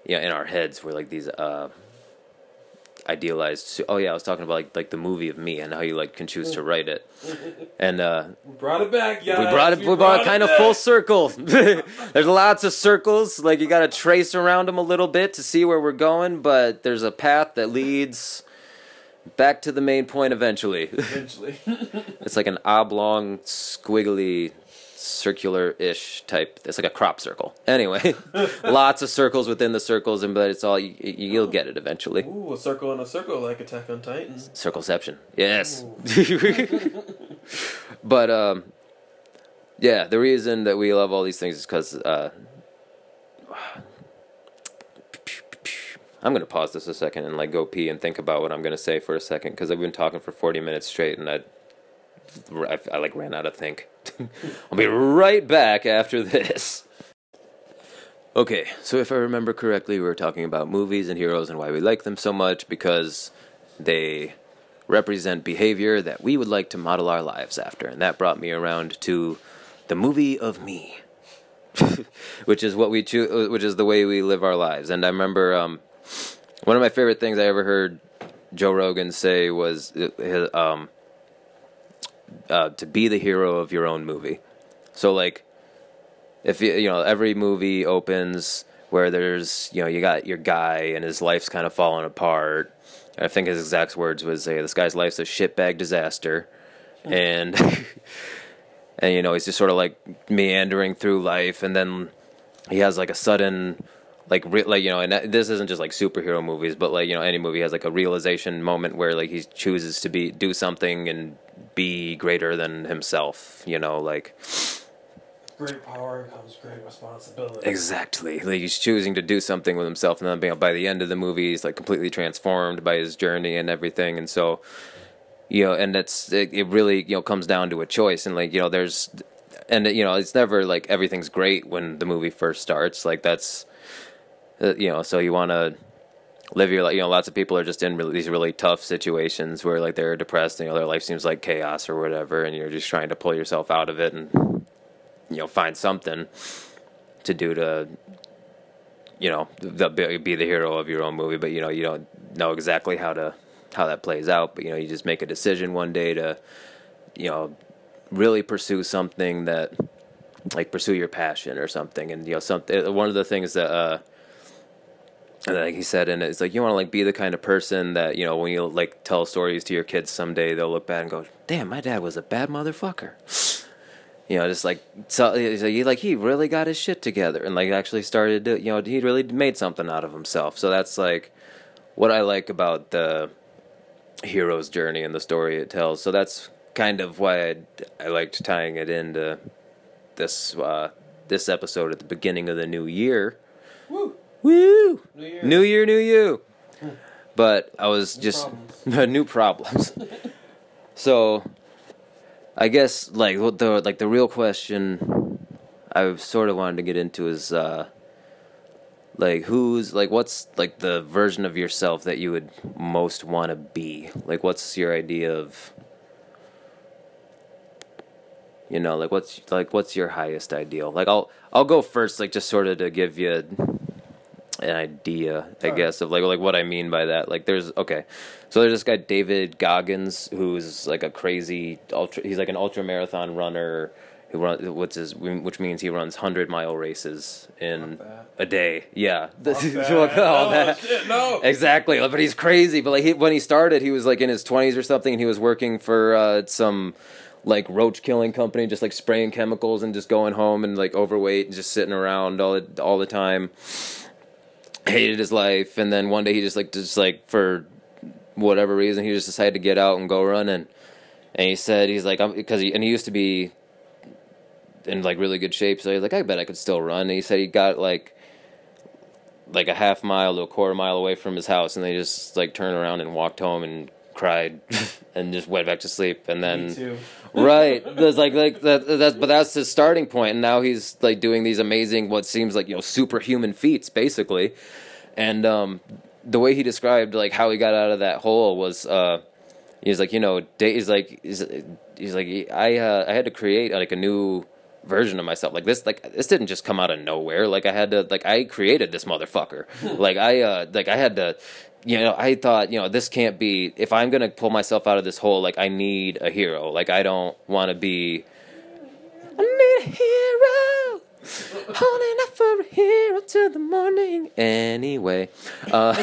yeah, in our heads we're like these uh idealized oh yeah, I was talking about like like the movie of me and how you like can choose to write it. [laughs] And uh We brought it back, guys. we brought it. We brought it kind of full circle. [laughs] there's lots of circles. Like you got to trace around them a little bit to see where we're going, but there's a path that leads back to the main point eventually. [laughs] Eventually. it's like an oblong, squiggly, circular-ish type. It's like a crop circle. Anyway, [laughs] lots of circles within the circles, and but it's all you, you'll get it eventually. Ooh, a circle and a circle like Attack on Titan. Circleception. Yes. [laughs] but um yeah, the reason that we love all these things is cuz uh [sighs] I'm going to pause this a second and like go pee and think about what I'm going to say for a second cuz I've been talking for 40 minutes straight and I I, I like ran out of think. [laughs] I'll be right back after this. Okay, so if I remember correctly, we were talking about movies and heroes and why we like them so much because they represent behavior that we would like to model our lives after. And that brought me around to the movie of me, [laughs] which is what we choose, which is the way we live our lives. And I remember um, one of my favorite things I ever heard Joe Rogan say was uh, um, uh, to be the hero of your own movie. So like if you you know every movie opens where there's you know you got your guy and his life's kind of falling apart. I think his exact words was say this guy's life's a shitbag disaster, and [laughs] and you know he's just sort of like meandering through life, and then he has like a sudden like re- like you know and this isn't just like superhero movies but like you know any movie has like a realization moment where like he chooses to be do something and be greater than himself you know like Great power comes great responsibility. Exactly. Like he's choosing to do something with himself, and then you know, by the end of the movie, he's like completely transformed by his journey and everything. And so, you know, and it's it, it really you know comes down to a choice, and like you know, there's, and you know, it's never like everything's great when the movie first starts. Like that's, uh, you know, so you want to live your life. You know, lots of people are just in really, these really tough situations where like they're depressed, and you know, their life seems like chaos or whatever, and you're just trying to pull yourself out of it and you know find something to do to you know the, be the hero of your own movie but you know you don't know exactly how to how that plays out but you know you just make a decision one day to you know really pursue something that like pursue your passion or something and you know something one of the things that uh and like he said and it's like you want to like be the kind of person that you know when you like tell stories to your kids someday they'll look back and go damn my dad was a bad motherfucker [sighs] you know, just like so, he like he really got his shit together and like actually started to, you know, he really made something out of himself. So that's like what I like about the hero's journey and the story it tells. So that's kind of why I, I liked tying it into this uh, this episode at the beginning of the new year. Woo! Woo! New Year. New year, new you. [laughs] But I was just [laughs] new problems. [laughs] so I guess like the like the real question I sort of wanted to get into is uh like who's like what's like the version of yourself that you would most want to be? Like what's your idea of you know, like what's like what's your highest ideal? Like I'll I'll go first like just sort of to give you an idea, I guess, of like like what I mean by that. Like, there's okay, so there's this guy David Goggins who's like a crazy ultra. He's like an ultra marathon runner who runs what's his which means he runs hundred mile races in a day. Yeah. [laughs] All Oh, that. shit, no. Exactly, but he's crazy. But like he, when he started, he was like in his twenties or something, and he was working for uh, some like roach killing company, just like spraying chemicals and just going home and like overweight and just sitting around all the, all the time. Hated his life, and then one day he just like just like for whatever reason he just decided to get out and go running. And he said he's like I'm because he and he used to be in like really good shape, so he's like I bet I could still run. And he said he got like like a half mile to a quarter mile away from his house, and they just like turned around and walked home and cried [laughs] and just went back to sleep. And then. Right, there's like like that. That's but that's his starting point, and now he's like doing these amazing, what seems like you know superhuman feats, basically. And um, the way he described like how he got out of that hole was. Uh, He's like, you know, da- he's like, he's, he's like, I, uh, I had to create like a new version of myself. Like this, like this didn't just come out of nowhere. Like I had to, like I created this motherfucker. like I, uh, like I had to, you know, I thought, you know, this can't be. If I'm gonna pull myself out of this hole, like I need a hero. Like I don't want to be. I need a hero. Holding out for a hero till the morning. Anyway, uh, [laughs]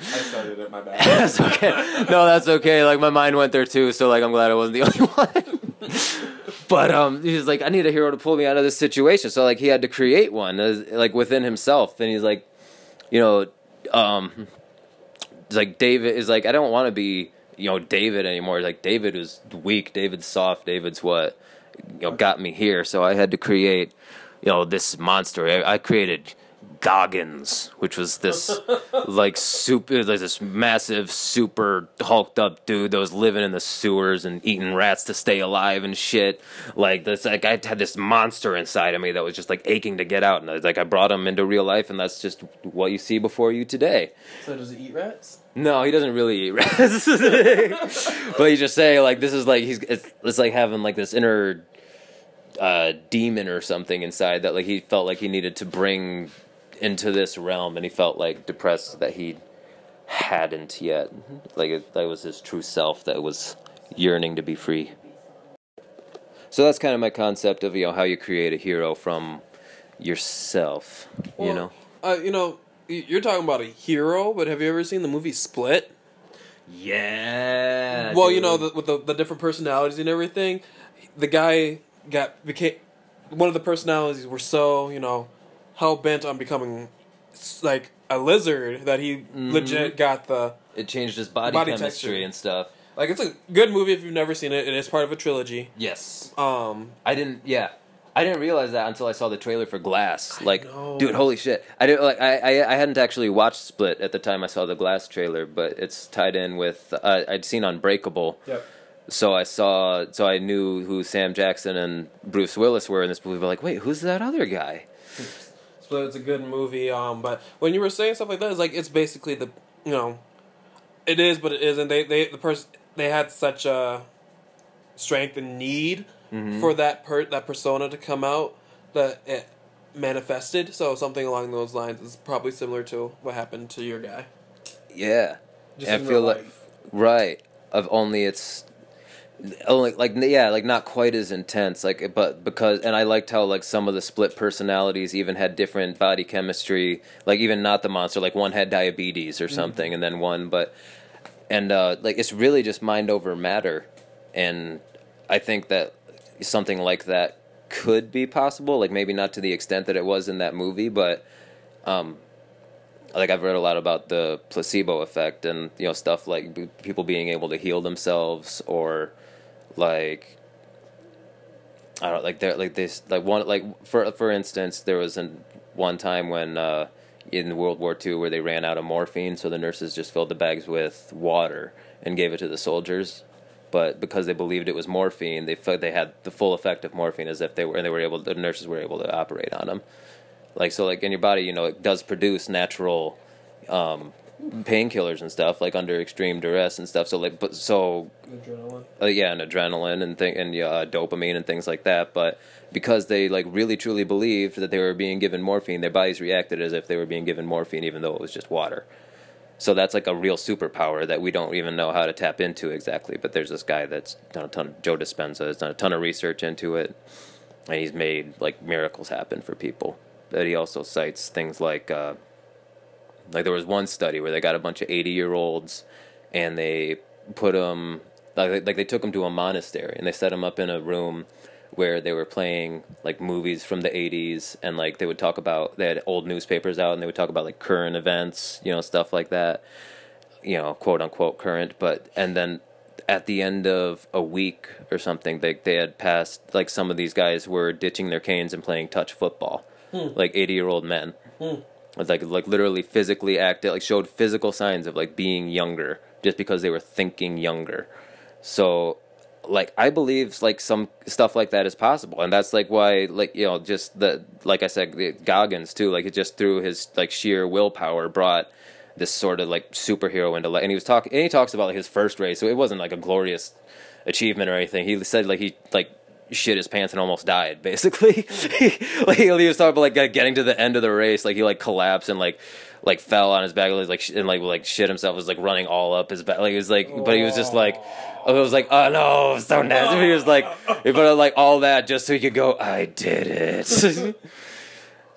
I [laughs] started it. My bad. that's okay. No, that's okay. Like my mind went there too, so like I'm glad I wasn't the [laughs] only one. but um, he's like, I need a hero to pull me out of this situation. So like he had to create one, uh, like within himself, and he's like, you know, um, like David is like, I don't want to be, you know, David anymore. Like David is weak, David's soft, David's what, you know, got me here. So I had to create, you know, this monster. I, I created Goggins, which was this [laughs] like super, like this massive, super hulked up dude that was living in the sewers and eating rats to stay alive and shit. Like this, like I had this monster inside of me that was just like aching to get out, and I was like I brought him into real life, and that's just what you see before you today. So does he eat rats? No, he doesn't really eat rats. [laughs] but you just say like this is like he's it's, it's like having like this inner uh, demon or something inside that like he felt like he needed to bring into this realm, and he felt like depressed that he hadn't yet. Like it, that was his true self that was yearning to be free. So that's kind of my concept of you know how you create a hero from yourself. you know. Uh, you know, you're talking about a hero, but have you ever seen the movie Split? Yeah. well, you know, the, with the, the different personalities and everything, the guy got became one of the personalities were so you know hell bent on becoming like a lizard that he legit got the it changed his body, Body chemistry texture. and stuff. like it's a good movie if you've never seen it. And It is part of a trilogy. Yes. Um, I didn't. Yeah, I didn't realize that until I saw the trailer for Glass. Like, dude, holy shit! I didn't like. I, I I hadn't actually watched Split at the time I saw the Glass trailer, but it's tied in with uh, I'd seen Unbreakable. Yep. So I saw. So I knew who Sam Jackson and Bruce Willis were in this movie. But like, wait, who's that other guy? Split is a good movie. Um, but when you were saying stuff like that, it's like it's basically the you know, it is, but it isn't. They they the person they had such a strength and need for that per that persona to come out that it manifested. So something along those lines is probably similar to what happened to your guy. Yeah, Just I feel like right. Of only it's only like yeah, like not quite as intense. Like, but because and I liked how like some of the split personalities even had different body chemistry. Like even not the monster. Like one had diabetes or something, and then one, but and uh, like it's really just mind over matter, and I think that something like that could be possible. Like maybe not to the extent that it was in that movie, but um, like I've read a lot about the placebo effect and you know stuff like b- people being able to heal themselves or like I don't like there like this like one like for for instance there was an one time when uh, in World War II where they ran out of morphine so the nurses just filled the bags with water and gave it to the soldiers. But because they believed it was morphine they felt they had the full effect of morphine as if they were and they were able the nurses were able to operate on them like so like in your body you know it does produce natural um painkillers and stuff, like under extreme duress and stuff. So like, but so Adrenaline. uh, yeah, and adrenaline and thing and uh, dopamine and things like that. But because they like really truly believed that they were being given morphine, their bodies reacted as if they were being given morphine, even though it was just water. So that's like a real superpower that we don't even know how to tap into exactly. But there's this guy that's done a ton. Of joe Dispenza has done a ton of research into it, and he's made like miracles happen for people. But he also cites things like. Uh, like there was one study where they got a bunch of 80 year olds and they put them like, like they took them to a monastery and they set them up in a room where they were playing like movies from the 80s and like they would talk about they had old newspapers out and they would talk about like current events you know stuff like that you know quote unquote current but and then at the end of a week or something they they had passed like some of these guys were ditching their canes and playing touch football hmm. like 80 year old men. It's like like literally physically acted like showed physical signs of like being younger just because they were thinking younger. So like i believe like some stuff like that is possible and that's like why like you know just the like i said the goggins too like it just through his like sheer willpower brought this sort of like superhero into life and he was talking and he talks about like his first race so it wasn't like a glorious achievement or anything. He said like he like shit his pants and almost died [laughs] basically. [laughs] Like he was talking about like getting to the end of the race like he like collapsed and like like fell on his back like and like like shit himself was like running all up his back like he was like but he was just like oh, it was like oh no so nasty. He was like but like all that just so he could go i did it. [laughs]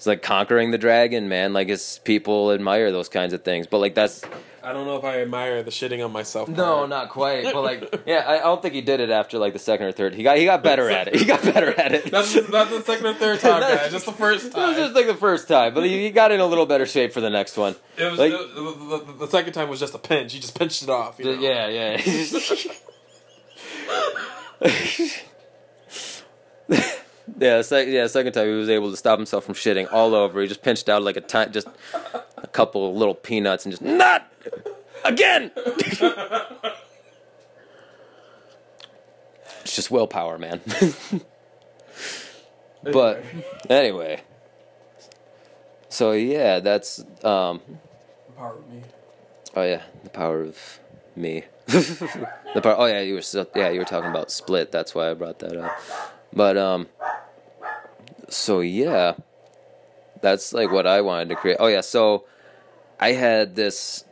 It's like conquering the dragon man. Like his people admire those kinds of things. But like that's I don't know if I admire the shitting on myself. no, not quite. But like, [laughs] yeah, I, don't think he did it after like the second or third. He got he got better at it. He got better at it. That's that's the second or third time, guys. Just the first time. [laughs] It was just like the first time, but he, he got in a little better shape for the next one. It was like- it- the, the, the second time was just a pinch. He just pinched it off. You know? Yeah, yeah. [laughs] yeah, sec- yeah. Second time he was able to stop himself from shitting all over. He just pinched out like a ti- just a couple of little peanuts and just not again. it's just willpower, man. [laughs] but anyway, so yeah, that's um. Power of me. Oh yeah, the power of me. [laughs] the power. Oh yeah, you were so, yeah you were talking about split. That's why I brought that up. But um, so yeah, that's like what I wanted to create. Oh yeah, so I had this.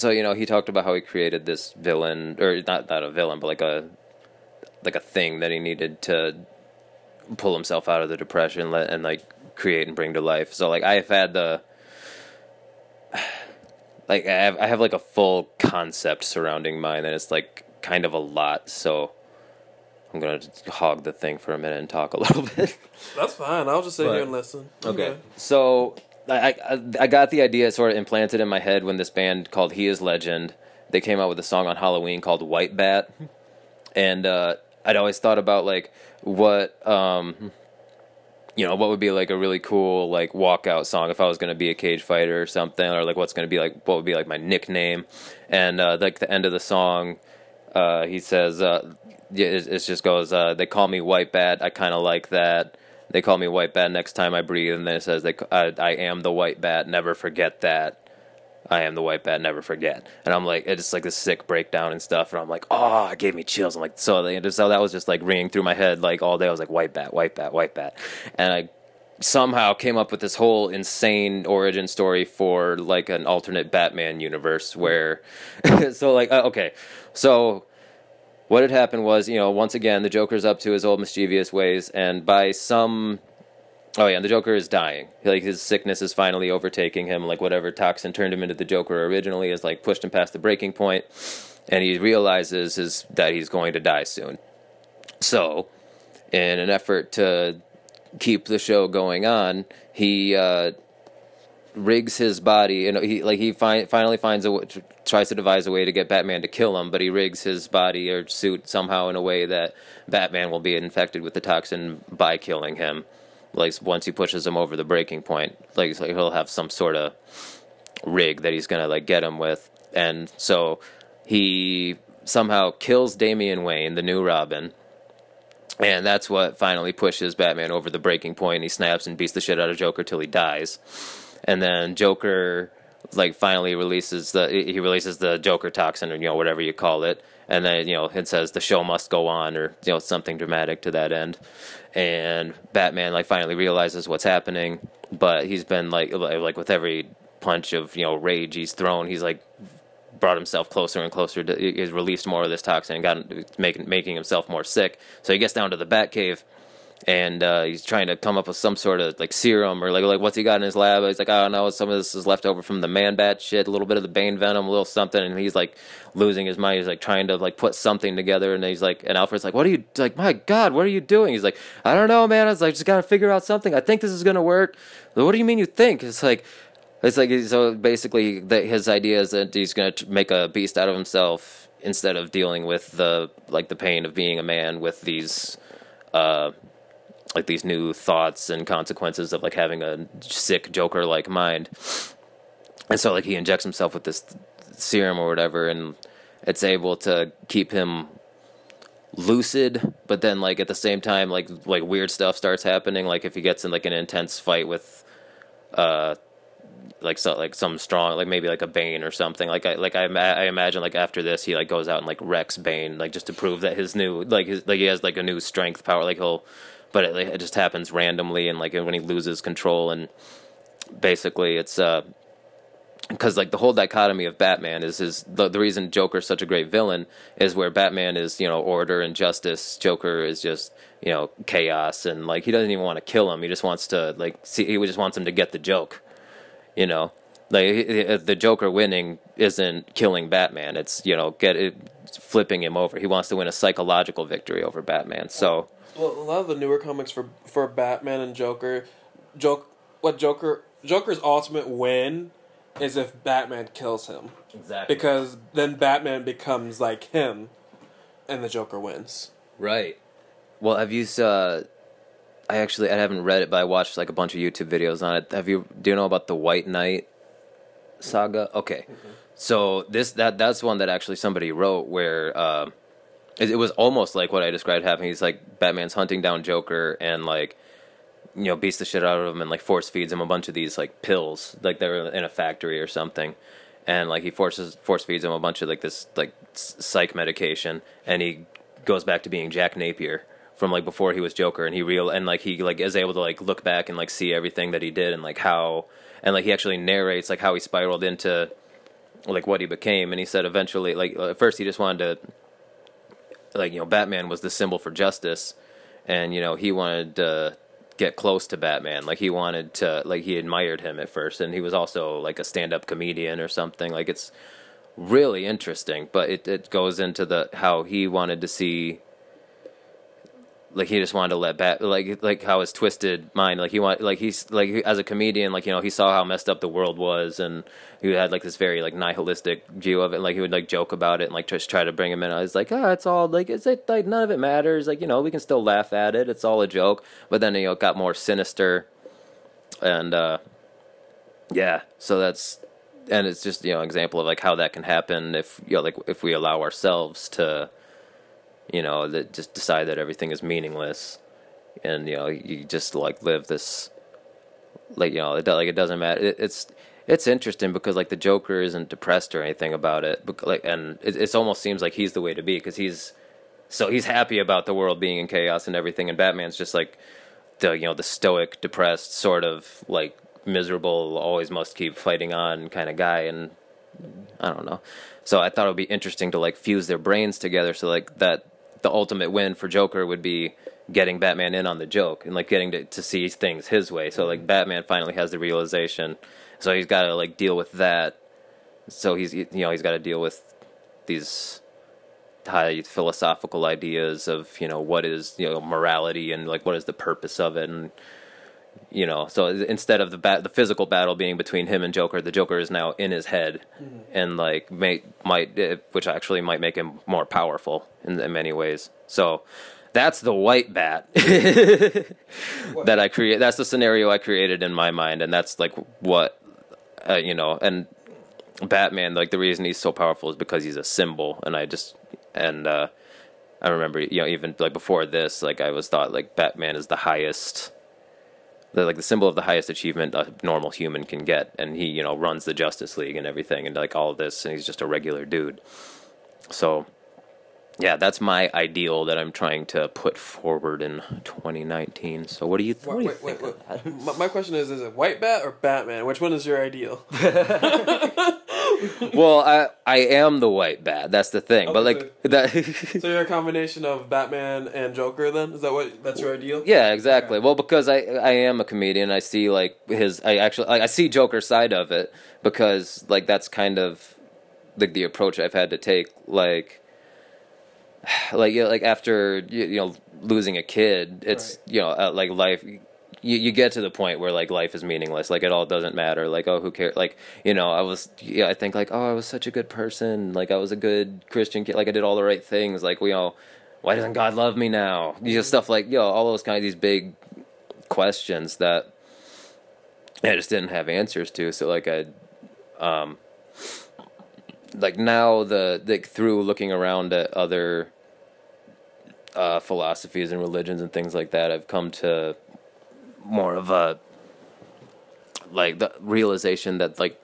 So you know, he talked about how he created this villain, or not not a villain, but like a like a thing that he needed to pull himself out of the depression let, and like create and bring to life. So like I've had the like I have I have like a full concept surrounding mine and it's like kind of a lot, so I'm gonna hog the thing for a minute and talk a [laughs] little bit. That's fine. I'll just sit But- here and listen. Okay. So I, I I got the idea sort of implanted in my head when this band called He Is Legend. They came out with a song on Halloween called White Bat, and uh, I'd always thought about like what um, you know what would be like a really cool like walkout song if I was going to be a cage fighter or something, or like what's going to be like what would be like my nickname, and uh, like the end of the song, uh, he says. Uh, it, it just goes. Uh, they call me White Bat. I kind of like that. They call me White Bat next time I breathe, and then it says, they, I, "I am the White Bat. Never forget that. I am the White Bat. Never forget." And I'm like, it's like this sick breakdown and stuff, and I'm like, oh, it gave me chills. I'm like, so they, so that was just like ringing through my head like all day. I was like, White Bat, White Bat, White Bat, and I somehow came up with this whole insane origin story for like an alternate Batman universe where, [laughs] so like, uh, okay, so what had happened was, you know, once again, the Joker's up to his old mischievous ways, and by some. Oh, yeah, and the Joker is dying. Like, his sickness is finally overtaking him. Like, whatever toxin turned him into the Joker originally has, like, pushed him past the breaking point, and he realizes is that he's going to die soon. So, in an effort to keep the show going on, he uh, rigs his body. You know, he like he fi- finally finds a w- tr- tries to devise a way to get Batman to kill him, but he rigs his body or suit somehow in a way that Batman will be infected with the toxin by killing him. Like once he pushes him over the breaking point, like, so he'll have some sort of rig that he's gonna like get him with, and so he somehow kills Damian Wayne, the new Robin, and that's what finally pushes Batman over the breaking point. He snaps and beats the shit out of Joker till he dies. And then Joker like finally releases the he releases the Joker toxin or you know whatever you call it, and then you know it says the show must go on or you know something dramatic to that end, and Batman like finally realizes what's happening, but he's been like like with every punch of you know rage he's thrown, he's like brought himself closer and closer to he's released more of this toxin and got making making himself more sick. So he gets down to the Batcave and uh, he's trying to come up with some sort of like serum or like like what's he got in his lab? He's like, I don't know, some of this is left over from the man bat shit, a little bit of the Bane venom, a little something, and he's like losing his mind. He's like trying to like put something together, and he's like, and Alfred's like, what are you like? My God, what are you doing? He's like, I don't know, man. I was like, just gotta figure out something. I think this is gonna work. Like, what do you mean you think? It's like. It's like so. Basically, that his idea is that he's going to make a beast out of himself instead of dealing with the like the pain of being a man with these uh, like these new thoughts and consequences of like having a sick Joker like mind. And so like he injects himself with this serum or whatever, and it's able to keep him lucid but then like at the same time like like weird stuff starts happening. Like if he gets in like an intense fight with uh like so like some strong like maybe like a Bane or something. Like I like I, I imagine like after this he like goes out and like wrecks Bane like just to prove that his new like his like he has like a new strength power. Like he'll but it, it just happens randomly and like when he loses control and basically it's uh because like the whole dichotomy of Batman is is the the reason Joker's such a great villain is where Batman is you know order and justice, Joker is just you know chaos and like he doesn't even want to kill him, he just wants to like see he just wants him to get the joke, you know, like he- the Joker winning isn't killing Batman, it's you know get it flipping him over. He wants to win a psychological victory over Batman. So Well, a lot of the newer comics for for Batman and Joker, joke what Joker Joker's ultimate win is if Batman kills him exactly because then Batman becomes like him, and the Joker wins. Right. Well, have you? Uh, I actually I haven't read it, but I watched like a bunch of YouTube videos on it. Have you? Do you know about the White Knight saga? Okay. So this that that's one that actually somebody wrote where uh, it, was almost like what I described happening. He's like Batman's hunting down Joker and like you know beats the shit out of him and like force feeds him a bunch of these like pills like they're in a factory or something and like he forces force feeds him a bunch of like this like psych medication and he goes back to being Jack Napier from like before he was Joker and he real and like he like is able to like look back and like see everything that he did and like how and like he actually narrates like how he spiraled into like what he became and he said eventually like at first he just wanted to like you know Batman was the symbol for justice and you know he wanted to get close to Batman. Like he wanted to like he admired him at first and he was also like a stand-up comedian or something. Like it's really interesting but it it goes into the how he wanted to see like he just wanted to let bat like like how his twisted mind like he want like he's like as a comedian like you know he saw how messed up the world was and he had like this very like nihilistic view of it like he would like joke about it and like just try to bring him in. I was like ah it's all like it's it like none of it matters. Like you know we can still laugh at it. It's all a joke. But then you know it got more sinister and uh yeah so that's and it's just you know an example of like how that can happen if you know like if we allow ourselves to you know that just decide that everything is meaningless and you know you just like live this like you know it like it doesn't matter it, it's it's interesting because like the joker isn't depressed or anything about it but like and it it's almost seems like he's the way to be because he's so he's happy about the world being in chaos and everything and batman's just like the you know the stoic depressed sort of like miserable always must keep fighting on kind of guy and I don't know. So I thought it would be interesting to like fuse their brains together so like that the ultimate win for Joker would be getting Batman in on the joke and like getting to, to see things his way. So like Batman finally has the realization. So he's got to like deal with that. So he's you know he's got to deal with these high philosophical ideas of you know what is you know morality and like what is the purpose of it and you know so instead of the bat the physical battle being between him and joker the joker is now in his head and like may might eh, which actually might make him more powerful in, in many ways. So that's the white bat [laughs] that i create that's the scenario i created in my mind and that's like what uh, you know and batman like the reason he's so powerful is because he's a symbol and i just and uh i remember you know even like before this like i was thought like batman is the highest the, like the symbol of the highest achievement a normal human can get, and he you know runs the Justice League and everything, and like all of this, and he's just a regular dude. So, yeah, that's my ideal that I'm trying to put forward in 2019. So, what do you, what do you wait, think? wait, of that? wait. My, my question is: Is it White Bat or Batman? Which one is your ideal? [laughs] [laughs] well, I I am the white bat. That's the thing. but Okay, like that. [laughs] so you're a combination of Batman and Joker. Then is that what? That's your ideal? Yeah, exactly. Well, because I I am a comedian, I see like his. I actually I, I see Joker's side of it because like that's kind of like the approach I've had to take. Like, [sighs] like you know, like after you, you know losing a kid, it's Right. you know uh, like life. You, you get to the point where like life is meaningless like it all doesn't matter like oh who cares like you know i was yeah i think like oh i was such a good person like i was a good christian kid like i did all the right things like you know why doesn't God love me now? You know, stuff like, you know, all those kind of these big questions that I just didn't have answers to. So like I, um, like now the, like through looking around at other uh, philosophies and religions and things like that, I've come to more of a like the realization that like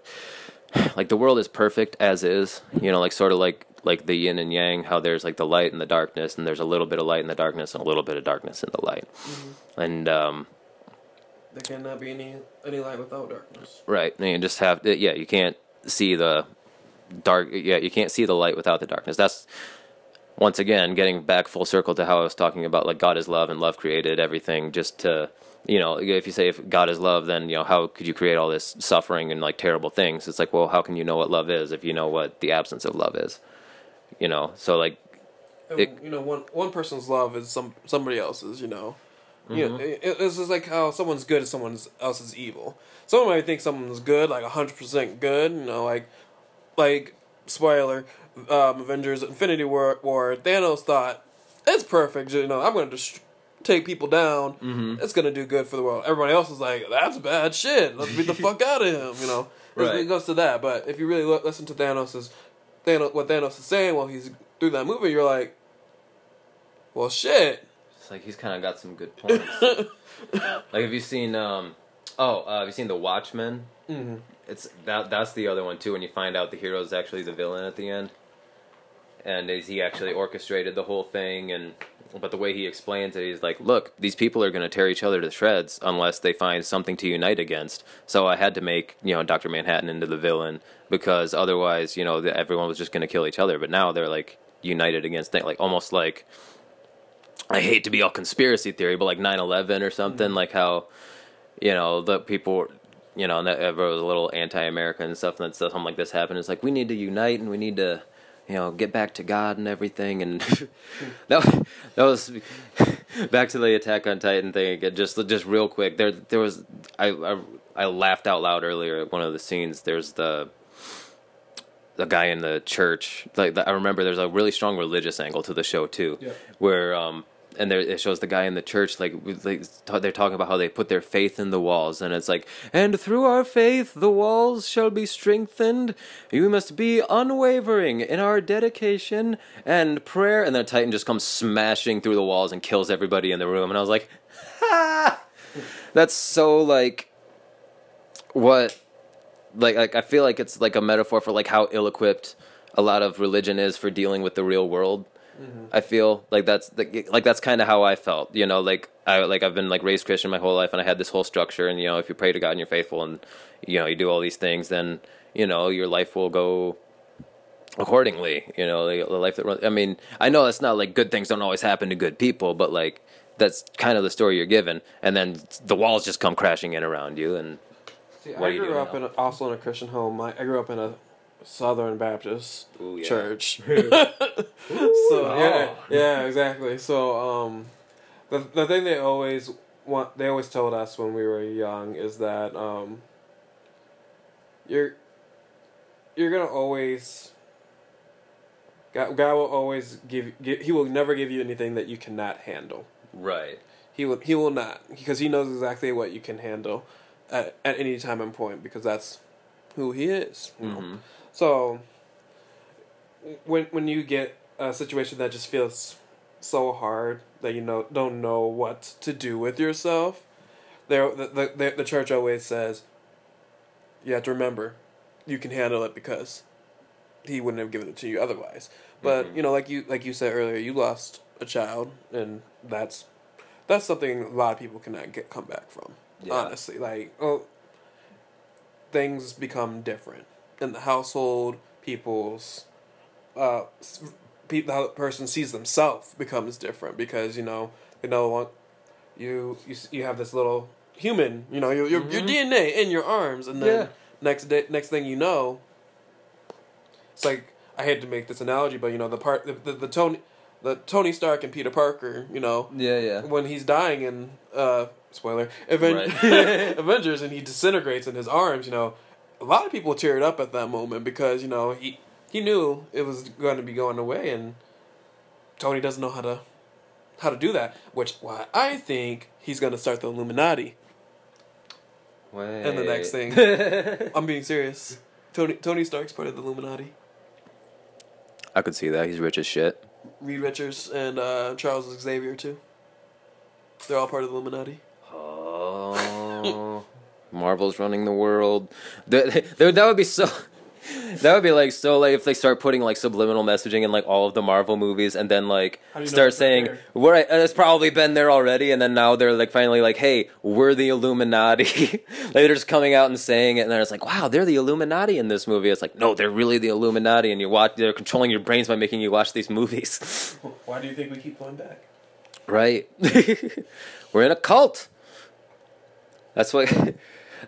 [sighs] like the world is perfect as is you know like sort of like like the yin and yang how there's like the light and the darkness and there's a little bit of light in the darkness and a little bit of darkness in the light. And um There cannot be any any light without darkness. right. And you just have to, yeah you can't see the dark yeah you can't see the light without the darkness that's once again getting back full circle to how i was talking about like god is love and love created everything just to you know if you say if god is love then you know how could you create all this suffering and like terrible things it's like well how can you know what love is if you know what the absence of love is you know so like It- you know, one one person's love is some somebody else's. You know, you Mm-hmm. know, it, it's just like how someone's good and someone else is evil. Someone might think someone's good, like hundred percent good. You know, like like spoiler, um, Avengers: Infinity War, War. Thanos thought it's perfect. You know, I'm going to just take people down. Mm-hmm. It's going to do good for the world. Everybody else is like, that's bad shit. Let's beat the [laughs] fuck out of him. You know, Right. it goes to that. But if you really li- listen to Thanos's Thanos, what Thanos is saying while he's through that movie, you're like, well, shit. it's like he's kind of got some good points [laughs] like have you seen um oh uh, have you seen the watchmen hmm it's that that's the other one too when you find out the hero is actually the villain at the end. And is he actually orchestrated the whole thing and but the way he explains it he's like look these people are going to tear each other to shreds unless they find something to unite against. So i had to make you know dr manhattan into the villain because otherwise you know everyone was just going to kill each other. But now they're like united against things like almost like i hate to be all conspiracy theory but like 9-11 or something mm-hmm. like how you know the people you know and that everyone was a little anti-american and stuff and then something like this happened it's like we need to unite and we need to you know get back to god and everything and [laughs] that, that was [laughs] back to the attack on titan thing again just just real quick there there was I, I i laughed out loud earlier at one of the scenes there's the the guy in the church like the, i remember there's a really strong religious angle to the show too Yeah. where um and there it shows the guy in the church like like they're talking about how they put their faith in the walls and it's like and through our faith the walls shall be strengthened. You must be unwavering in our dedication and prayer. And then titan just comes smashing through the walls and kills everybody in the room and i was like ha! That's so like what like like I feel like it's like a metaphor for like how ill-equipped a lot of religion is for dealing with the real world. Mm-hmm. I feel like that's like, like that's kind of how I felt, you know, like I like I've been like raised Christian my whole life and I had this whole structure and you know if you pray to God and you're faithful and you know you do all these things then you know your life will go accordingly, you know, like, the life that runs I mean, I know that's not like good things don't always happen to good people, but like that's kind of the story you're given and then the walls just come crashing in around you and See, I grew up now? in a, also in a Christian home. I, I grew up in a Southern Baptist Ooh, yeah. church. [laughs] [laughs] so yeah, yeah, exactly. So um, the the thing they always want, they always told us when we were young is that um, you're you're gonna always. God, God will always give, give. He will never give you anything that you cannot handle. right. He will he will not because he knows exactly what you can handle at, at any time and point because that's who he is. you know. Mhm. So when when you get a situation that just feels so hard that you know don't know what to do with yourself, there the, the the church always says, you have to remember, you can handle it because he wouldn't have given it to you otherwise. But Mhm. you know, like you like you said earlier, you lost a child, and that's that's something a lot of people cannot get come back from. Yeah. Honestly, like oh, things become different in the household. People's uh, s- pe- how the person sees themselves becomes different because you know they no want you you you have this little human you know your your, your Mhm. DNA in your arms and then Yeah. next day next thing you know it's like I hate to make this analogy but you know the part the, the, the Tony the Tony Stark and Peter Parker you know Yeah, yeah. when he's dying in uh spoiler Aven- Right. [laughs] [laughs] Avengers and he disintegrates in his arms you know a lot of people teared up at that moment because you know he he knew it was going to be going away and Tony doesn't know how to how to do that which why I think he's going to start the Illuminati Wait. And the next thing. [laughs] I'm being serious Tony Tony Stark's part of the Illuminati I could see that. He's rich as shit. Reed Richards and uh, Charles Xavier too they're all part of the Illuminati Oh. Marvel's running the world. [laughs] That, that, would be so. That would be like so like if they start putting like subliminal messaging in like all of the Marvel movies and then like How do you know start saying we're and uh, it's probably been there already and then now they're like finally like hey we're the Illuminati [laughs] like they're just coming out and saying it and then it's like wow they're the Illuminati in this movie it's like no they're really the Illuminati and you watch they're controlling your brains by making you watch these movies [laughs] why do you think we keep going back Right. We're in a cult. That's what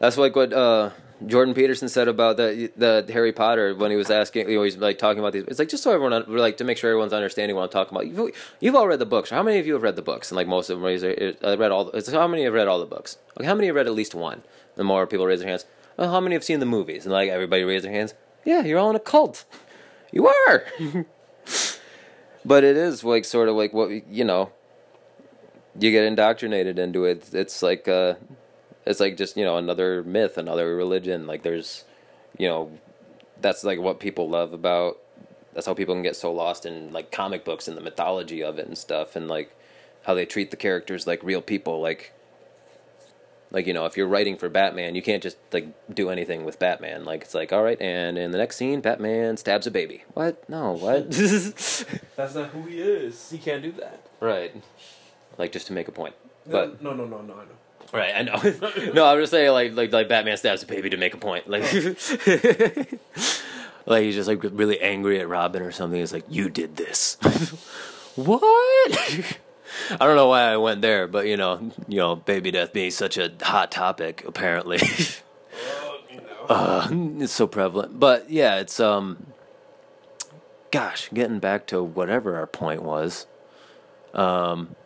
that's like what uh, Jordan Peterson said about the the Harry Potter when he was asking, you know, he's like talking about these. It's like just so everyone like to make sure everyone's understanding what I'm talking about. You've, you've all read the books. How many of you have read the books? And like most of them, raise I read all. It's how many have read all the books? How many have read at least one? The more people raise their hands. Well, how many have seen the movies? And like everybody raise their hands. Yeah, you're all in a cult. [laughs] You are. [laughs] but it is like sort of like what you know you get indoctrinated into it. It's like uh, it's like just you know another myth, another religion. Like there's, you know, that's like what people love about. That's how people can get so lost in like comic books and the mythology of it and stuff, and like how they treat the characters like real people. Like, like you know, if you're writing for Batman, you can't just like do anything with Batman. Like it's like all right, and in the next scene, Batman stabs a baby. What? No, what? [laughs] that's not who he is he can't do that right. Like just to make a point, but. no no no no no Right, I know. [laughs] no, I'm just saying, like, like, like Batman stabs a baby to make a point. Like, [laughs] like he's just like really angry at Robin or something. He's like, "You did this." [laughs] what? I don't know why I went there, but you know, you know, baby death being such a hot topic, apparently, uh, it's so prevalent. But yeah, it's um, gosh, getting back to whatever our point was, um,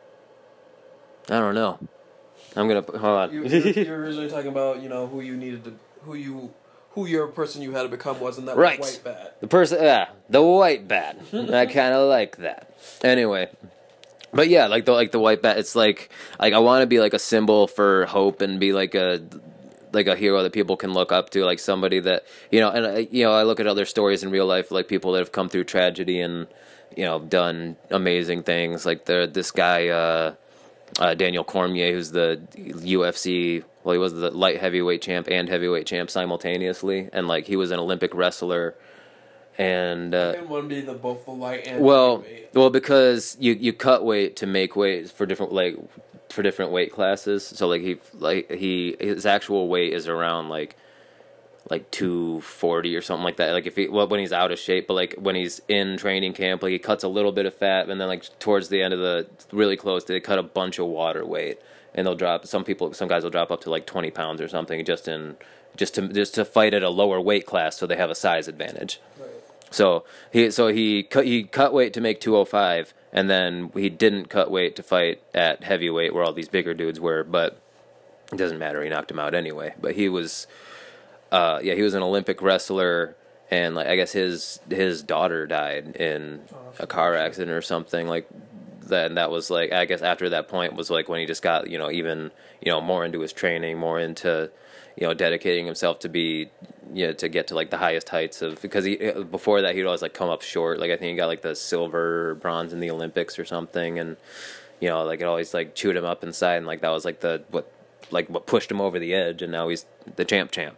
I don't know. I'm gonna hold on. You, you, [laughs] you were originally talking about you know who you needed to who you who your person you had to become was, and that Right. was white bat. The person, yeah, the white bat. [laughs] I kind of like that. Anyway, but yeah, like the like the white bat. It's like like I want to be like a symbol for hope and be like a like a hero that people can look up to, like somebody that you know. And I, you know, I look at other stories in real life, like people that have come through tragedy and you know done amazing things. Like the this guy. uh uh, Daniel Cormier, who's the UFC. Well, he was the light heavyweight champ and heavyweight champ simultaneously, and like he was an Olympic wrestler. And uh, and one being the both the light and well, heavyweight. well, because you you cut weight to make weight for different like for different weight classes. So like he like he his actual weight is around like like 240 or something like that. Like if he well, when he's out of shape but like when he's in training camp like he cuts a little bit of fat and then like towards the end of the really close they cut a bunch of water weight and they'll drop some people some guys will drop up to like 20 pounds or something just in just to just to fight at a lower weight class so they have a size advantage. So he so he cut he cut weight to make 205 and then he didn't cut weight to fight at heavyweight where all these bigger dudes were but it doesn't matter he knocked him out anyway. But he was uh, yeah, he was an Olympic wrestler, and like I guess his his daughter died in a car accident or something like that. And that was like I guess after that point was like when he just got you know even you know more into his training, more into you know dedicating himself to be you know to get to like the highest heights of because he before that he'd always like come up short. Like I think he got like the silver or bronze in the Olympics or something, and you know like it always like chewed him up inside, and like that was like the what like what pushed him over the edge, and now he's the champ champ.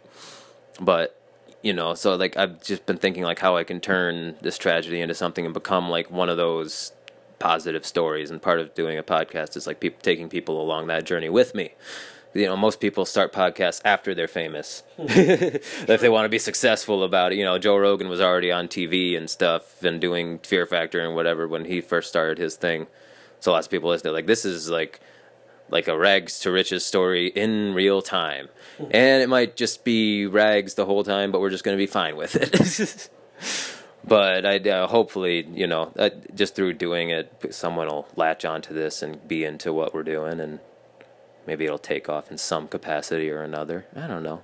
But you know, so like I've just been thinking like how I can turn this tragedy into something and become like one of those positive stories. And part of doing a podcast is like peop taking people along that journey with me. You know, most people start podcasts after they're famous. [laughs] if they want to be successful about it, you know, Joe Rogan was already on TV and stuff and doing Fear Factor and whatever when he first started his thing. So lots of people listen to like this is like like a rags to riches story in real time. And it might just be rags the whole time, but we're just going to be fine with it. [laughs] but I uh, hopefully, you know, uh, just through doing it, someone will latch onto this and be into what we're doing, and maybe it'll take off in some capacity or another. I don't know.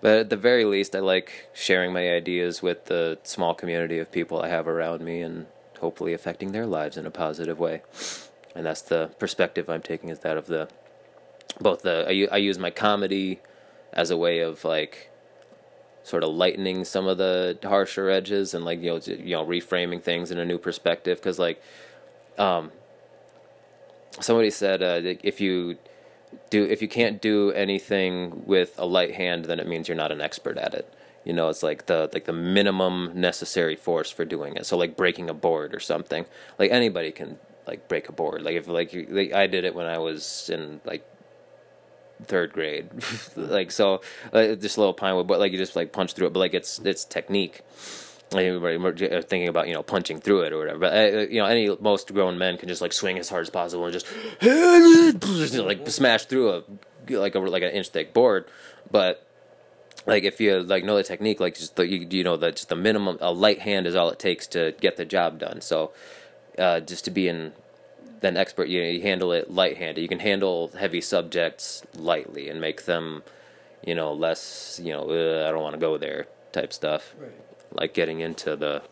But at the very least, I like sharing my ideas with the small community of people I have around me and hopefully affecting their lives in a positive way and that's the perspective I'm taking is that of the both the I use my comedy as a way of like sort of lightening some of the harsher edges and like you know you know reframing things in a new perspective. Because like um somebody said uh, if you do if you can't do anything with a light hand then it means you're not an expert at it. You know it's like the like the minimum necessary force for doing it. So like breaking a board or something. Like anybody can like break a board. Like if like, like i did it when i was in like third grade. [laughs] Like so uh, just a little pine wood but like you just like punch through it. But like it's it's technique. Like uh, thinking about you know punching through it or whatever. But uh, you know any most grown men can just like swing as hard as possible and [laughs] just like smash through a like a like an inch thick board. But like if you like know the technique like just the you, you know that just the minimum a light hand is all it takes to get the job done. So uh, just to be an an expert you, know, you handle it light handed you can handle heavy subjects lightly and make them you know less you know i don't want to go there type stuff Right. like getting into the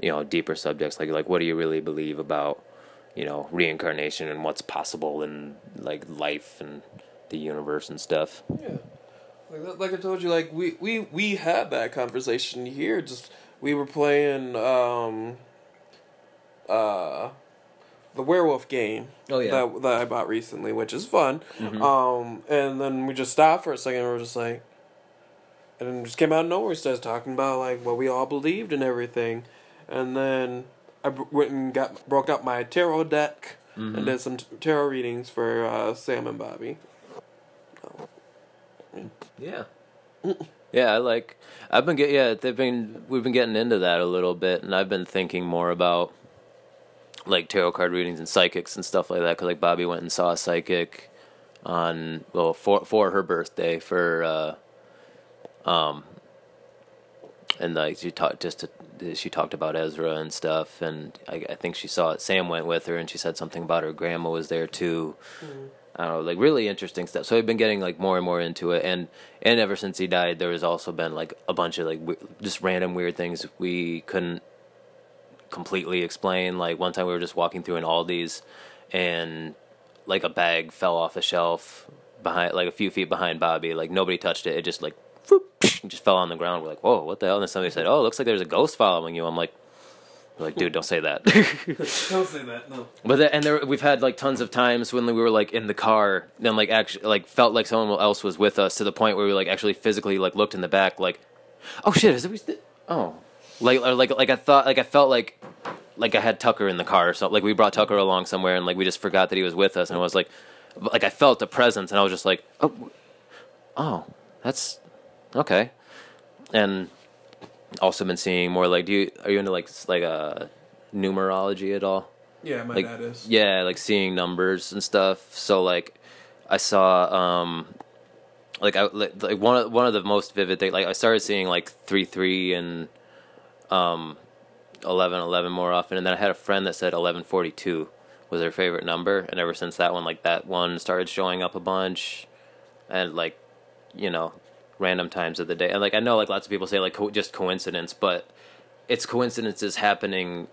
you know deeper subjects like like what do you really believe about you know reincarnation and what's possible in like life and the universe and stuff Yeah. Like, like I told you, like we, we, we had that conversation here. Just we were playing um uh the werewolf game. Oh, yeah. That that I bought recently, which is fun. Mhm. Um and then we just stopped for a second and we are just like and then just came out of nowhere started talking about like what we all believed and everything. And then I b- went and got broke up my tarot deck Mhm. and did some t- tarot readings for uh, Sam and Bobby. Yeah. Yeah, I like. I've been get yeah. They've been we've been getting into that a little bit, and I've been thinking more about like tarot card readings and psychics and stuff like that. Because like Bobby went and saw a psychic on well for for her birthday for uh, um, and like she talked just to, she talked about Ezra and stuff, and I, I think she saw it. Sam went with her, and she said something about her grandma was there too. I don't know, like really interesting stuff. So I've been getting like more and more into it, and and ever since he died, there has also been like a bunch of like just random weird things we couldn't completely explain. Like one time we were just walking through an Aldi's, and like a bag fell off a shelf behind, like a few feet behind Bobby. Like nobody touched it. It just like whoop, [sniffs] just fell on the ground. We're like, whoa, what the hell? And then somebody said, oh, it looks like there's a ghost following you. I'm like. Like, dude, don't say that. [laughs] Don't [laughs] say that. No. But the, and there we've had like tons of times when we were like in the car, then like actually like felt like someone else was with us to the point where we like actually physically like looked in the back like, oh shit, is it Oh, like or like like I thought like I felt like like I had Tucker in the car or something. Like we brought Tucker along somewhere and like we just forgot that he was with us and I was like, like I felt the presence and I was just like, oh, oh, that's okay, and also been seeing more like do you are you into like like uh numerology at all? Yeah, my like dad is. yeah like seeing numbers and stuff so like i saw um like i like one of one of the most vivid things like i started seeing like 3 3 and um 11 11 more often and then i had a friend that said 1142 was their favorite number and ever since that one like that one started showing up a bunch and like you know random times of the day and like i know like lots of people say like co- just coincidence but it's coincidences happening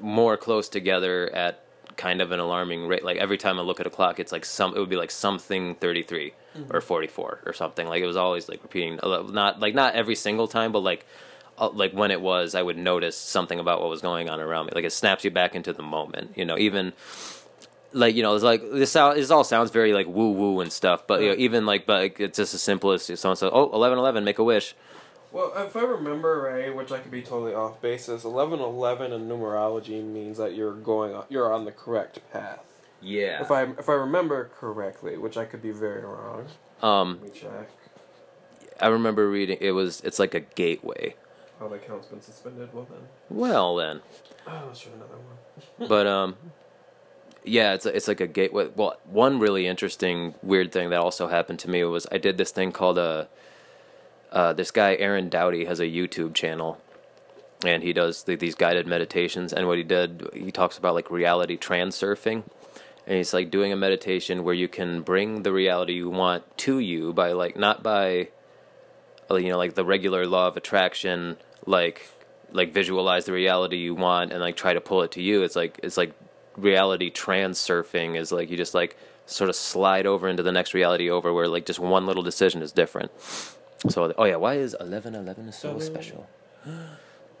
more close together at kind of an alarming rate. Like every time I look at a clock, it's like some. It would be like something thirty or forty four or something. Like it was always like repeating. Not like not every single time, but like uh, like when it was, I would notice something about what was going on around me. Like it snaps you back into the moment. You know, even like you know, it's like this. Sound, this all sounds very like woo woo and stuff, but you know, even like, but like, it's just as simple as someone says, "Oh, 11-11, make a wish." Well, if I remember right, which I could be totally off basis, eleven eleven in numerology means that you're going on, you're on the correct path. Yeah. If I if I remember correctly, which I could be very wrong. Um, Let me check. I remember reading it was it's like a gateway. Oh, the account's been suspended. Well then, Well then, oh, let's try another one. [laughs] but um, yeah, it's it's like a gateway. Well, one really interesting weird thing that also happened to me was I did this thing called a. Uh, this guy Aaron Doughty has a YouTube channel, and he does the, these guided meditations. And what he did, he talks about like reality transurfing, and he's like doing a meditation where you can bring the reality you want to you by like not by, uh, you know, like the regular law of attraction, like like visualize the reality you want and like try to pull it to you. It's like it's like reality transurfing is like you just like sort of slide over into the next reality over where like just one little decision is different. So, oh yeah, why is eleven eleven so special?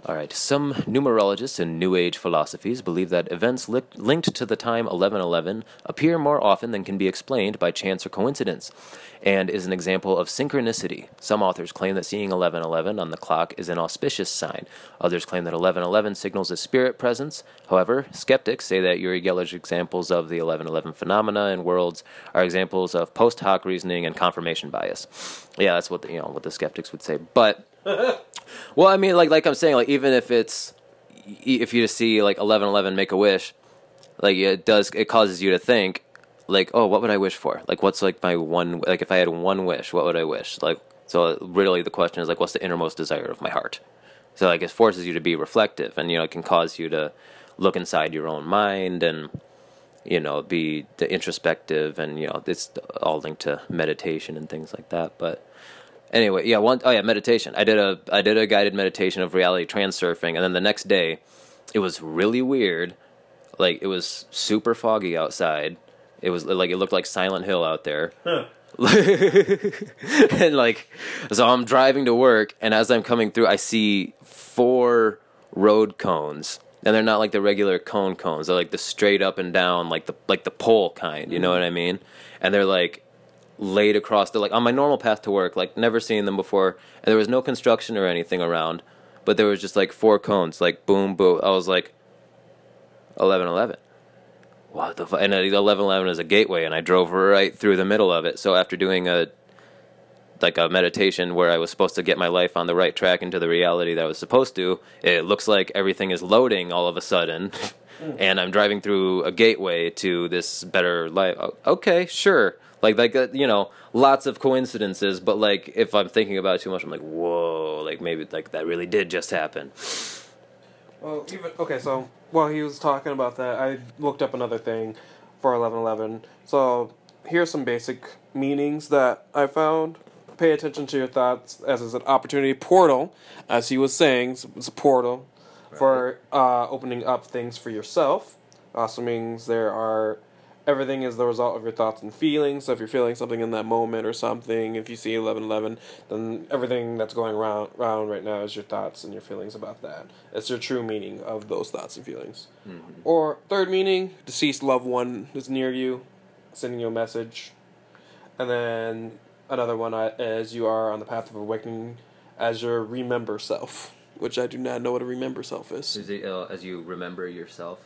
All right. Some numerologists and New Age philosophies believe that events li- linked to the time 1111 appear more often than can be explained by chance or coincidence, and is an example of synchronicity. Some authors claim that seeing 1111 on the clock is an auspicious sign. Others claim that 1111 signals a spirit presence. However, skeptics say that Uri Geller's examples of the 1111 phenomena and worlds are examples of post hoc reasoning and confirmation bias. Yeah, that's what the, you know what the skeptics would say, but. Well, I mean, like like I'm saying, like even if it's if you just see like eleven eleven make a wish, like it does it causes you to think, like oh, what would I wish for? Like what's like my one like if I had one wish, what would I wish? Like so really the question is like what's the innermost desire of my heart? So like it forces you to be reflective, and you know it can cause you to look inside your own mind and you know be the introspective, and you know it's all linked to meditation and things like that, but anyway, yeah, one oh yeah, meditation. I did a I did a guided meditation of reality transurfing, and then the next day, it was really weird. Like it was super foggy outside. It was like it looked like Silent Hill out there. Huh. [laughs] and like, so I'm driving to work, and as I'm coming through, I see four road cones, and they're not like the regular cone cones. They're like the straight up and down, like the like the pole kind. You know mm. what I mean? And they're like laid across. They're like on my normal path to work, like never seen them before, and there was no construction or anything around, but there was just like four cones, like boom, boom. I was like, eleven, eleven. What the? Fu-? And eleven, eleven is a gateway, and I drove right through the middle of it. So after doing a like a meditation where I was supposed to get my life on the right track into the reality that I was supposed to, it looks like everything is loading all of a sudden. [laughs] and I'm driving through a gateway to this better life. Okay, sure. Like like uh, you know, lots of coincidences, but like if I'm thinking about it too much, I'm like, whoa, like maybe like that really did just happen. Well, even okay. So while he was talking about that, I looked up another thing for eleven eleven. So here's some basic meanings that I found. Pay attention to your thoughts as is an opportunity portal, as he was saying. It's a portal for uh, opening up things for yourself. Also means there are everything is the result of your thoughts and feelings. So if you're feeling something in that moment or something, if you see eleven eleven, then everything that's going around around right now is your thoughts and your feelings about that. It's your true meaning of those thoughts and feelings. Or third meaning, deceased loved one is near you, sending you a message. And then another one is you are on the path of awakening as your remember self, which I do not know what a remember self is. Is it uh, as you remember yourself?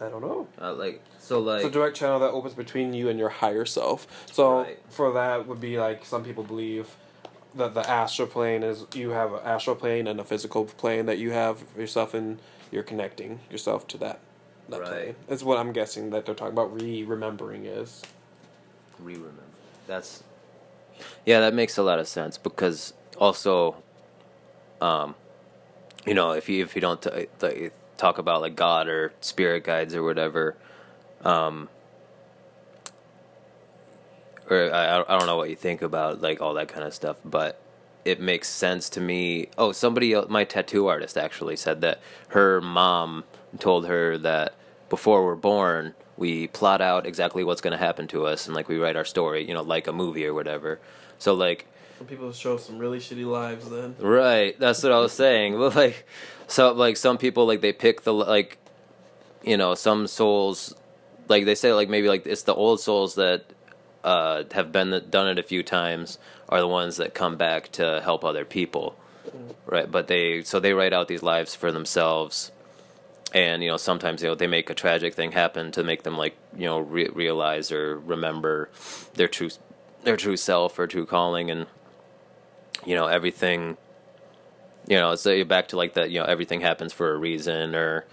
I don't know. Uh, like so, like It's a direct channel that opens between you and your higher self. So Right. for that would be like some people believe that the astral plane is you have an astral plane and a physical plane that you have yourself in. You're connecting yourself to that. That Right. plane. That's what I'm guessing that they're talking about. Re remembering is. re-remember. That's yeah, that makes a lot of sense because also, um, you know, if you if you don't t- t- talk about like God or spirit guides or whatever, um, or I I don't know what you think about like all that kind of stuff, but it makes sense to me. Oh, somebody else, my tattoo artist actually said that her mom told her that before we're born, we plot out exactly what's going to happen to us and like we write our story, you know, like a movie or whatever. So like Some people show some really shitty lives then. Right, that's what I was saying. Well, like, so like some people like they pick the like, you know, some souls like they say like maybe like it's the old souls that uh, have been done it a few times are the ones that come back to help other people, right? But they so they write out these lives for themselves, and you know sometimes you know they make a tragic thing happen to make them like you know re- realize or remember their true their true self or true calling, and you know everything. You know, so back to like that. You know, everything happens for a reason, or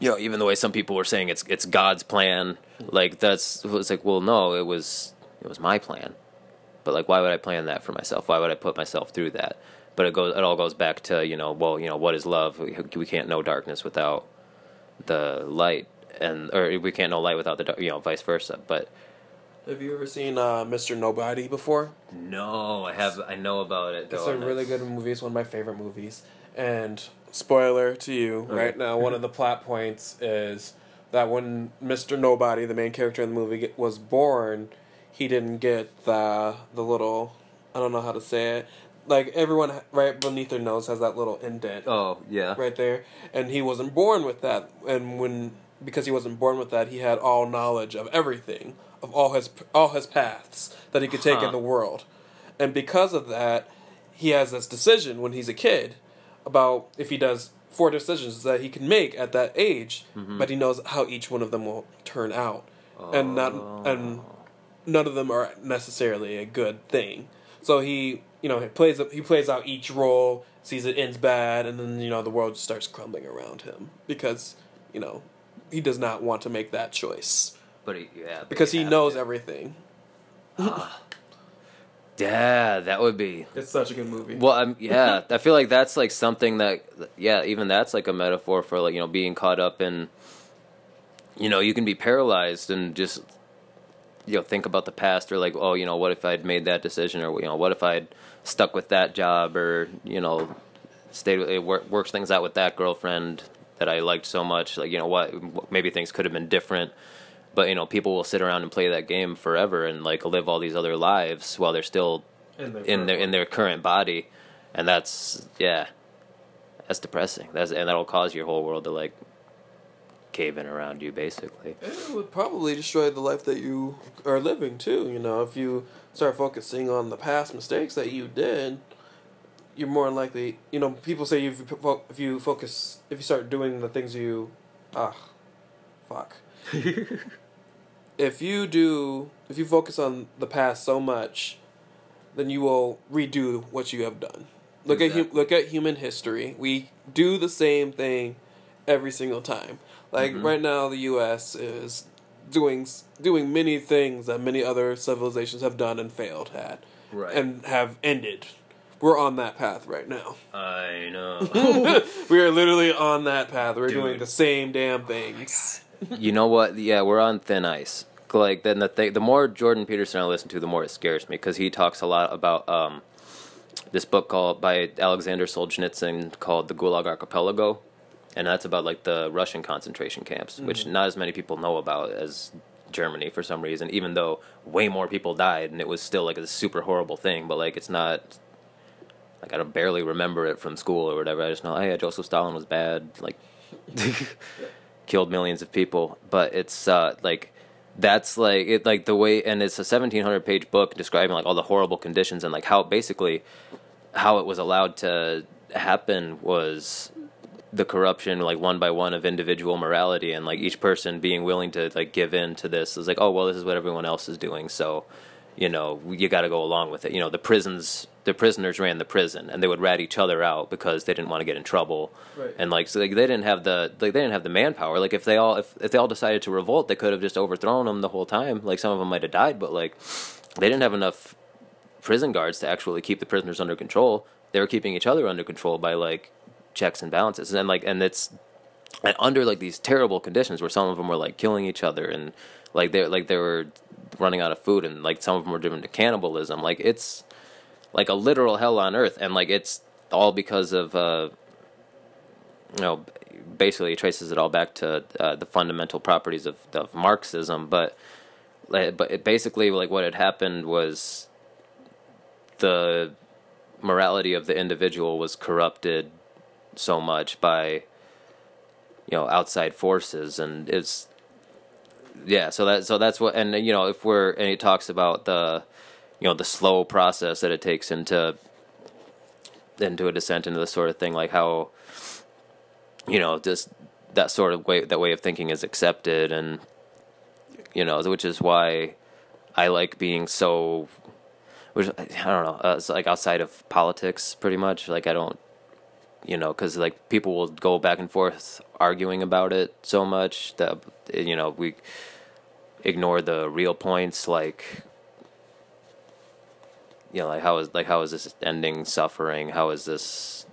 you know, even the way some people were saying it's it's God's plan. Like that's it was like, well, no, it was it was my plan. But like, why would I plan that for myself? Why would I put myself through that? But it goes, it all goes back to you know, well, you know, what is love? We, we can't know darkness without the light, and or we can't know light without the dark, you know, vice versa. But Have you ever seen uh, Mr. Nobody before? no, I have, I know about it. It's Though, a really good movie. It's one of my favorite movies. And spoiler to you, right now, one of the plot points is that when Mr. Nobody, the main character in the movie, was born, he didn't get the the little I don't know how to say it. Like everyone right beneath their nose has that little indent Oh yeah. right there, and he wasn't born with that. And when because he wasn't born with that, he had all knowledge of everything, of all his all his paths that he could take Huh. in the world, and because of that, he has this decision when he's a kid about if he does four decisions that he can make at that age, Mm-hmm. but he knows how each one of them will turn out, and not and none of them are necessarily a good thing. So he, you know, he plays he plays out each role, sees it ends bad, and then you know the world just starts crumbling around him because you know he does not want to make that choice But he, yeah, but because he knows to. everything. Yeah, that would be It's such a good movie. Well, um, [laughs] yeah, I feel like that's like something that, yeah, even that's like a metaphor for like you know being caught up in, you know, you can be paralyzed and just, you know, think about the past or like, oh, you know, what if I'd made that decision or you know, what if I'd stuck with that job or you know, stayed with, it work, works things out with that girlfriend that I liked so much, like you know what, maybe things could have been different. But you know, people will sit around and play that game forever and like live all these other lives while they're still in their in their current body, and that's yeah, that's depressing. That's and that'll cause your whole world to like cave in around you, basically. It would probably destroy the life that you are living too. You know, if you start focusing on the past mistakes that you did, you're more likely. You know, people say if you if you focus, if you start doing the things you, ah, fuck. [laughs] if you do, if you focus on the past so much, then you will redo what you have done. Look at Exactly. hu- look at human history. We do the same thing every single time. Like Mhm. right now, the U.S. is doing doing many things that many other civilizations have done and failed at, Right. and have ended. We're on that path right now. I know. [laughs] we are literally on that path. We're doing the same damn things. You know what? Yeah, we're on thin ice. Like then the thing, the more Jordan Peterson I listen to, the more it scares me because he talks a lot about um, this book called by Alexander Solzhenitsyn called The Gulag Archipelago, and that's about like the Russian concentration camps, which not as many people know about as Germany for some reason. Even though way more people died, and it was still like a super horrible thing, but like it's not. Like I don't barely remember it from school or whatever. I just know, oh yeah, Joseph Stalin was bad. Like [laughs] killed millions of people but it's uh like that's like it like the way and it's a 1700 page book describing like all the horrible conditions and like how basically how it was allowed to happen was the corruption like one by one of individual morality and like each person being willing to like give in to this is like oh well this is what everyone else is doing so you know you got to go along with it. You know the prisons the prisoners ran the prison and they would rat each other out because they didn't want to get in trouble. Right. and like so like, they didn't have the like they didn't have the manpower. Like if they all if, if they all decided to revolt they could have just overthrown them the whole time. Like some of them might have died but like they didn't have enough prison guards to actually keep the prisoners under control. They were keeping each other under control by like checks and balances. And like and it's and under like these terrible conditions where some of them were like killing each other and like they like they were running out of food and like some of them were driven to cannibalism like it's like a literal hell on earth and like it's all because of uh you know basically it traces it all back to uh, the fundamental properties of, of marxism but but it basically like what had happened was the morality of the individual was corrupted so much by you know outside forces and it's yeah, so that so that's what, and you know, if we're and he talks about the, you know, the slow process that it takes into into a descent into this sort of thing, like how, you know, just that sort of way that way of thinking is accepted, and you know, which is why I like being so, which I don't know, uh, it's like outside of politics, pretty much. Like I don't, you know, because like people will go back and forth arguing about it so much that you know we ignore the real points, like you know, like how is like how is this ending suffering? How is this?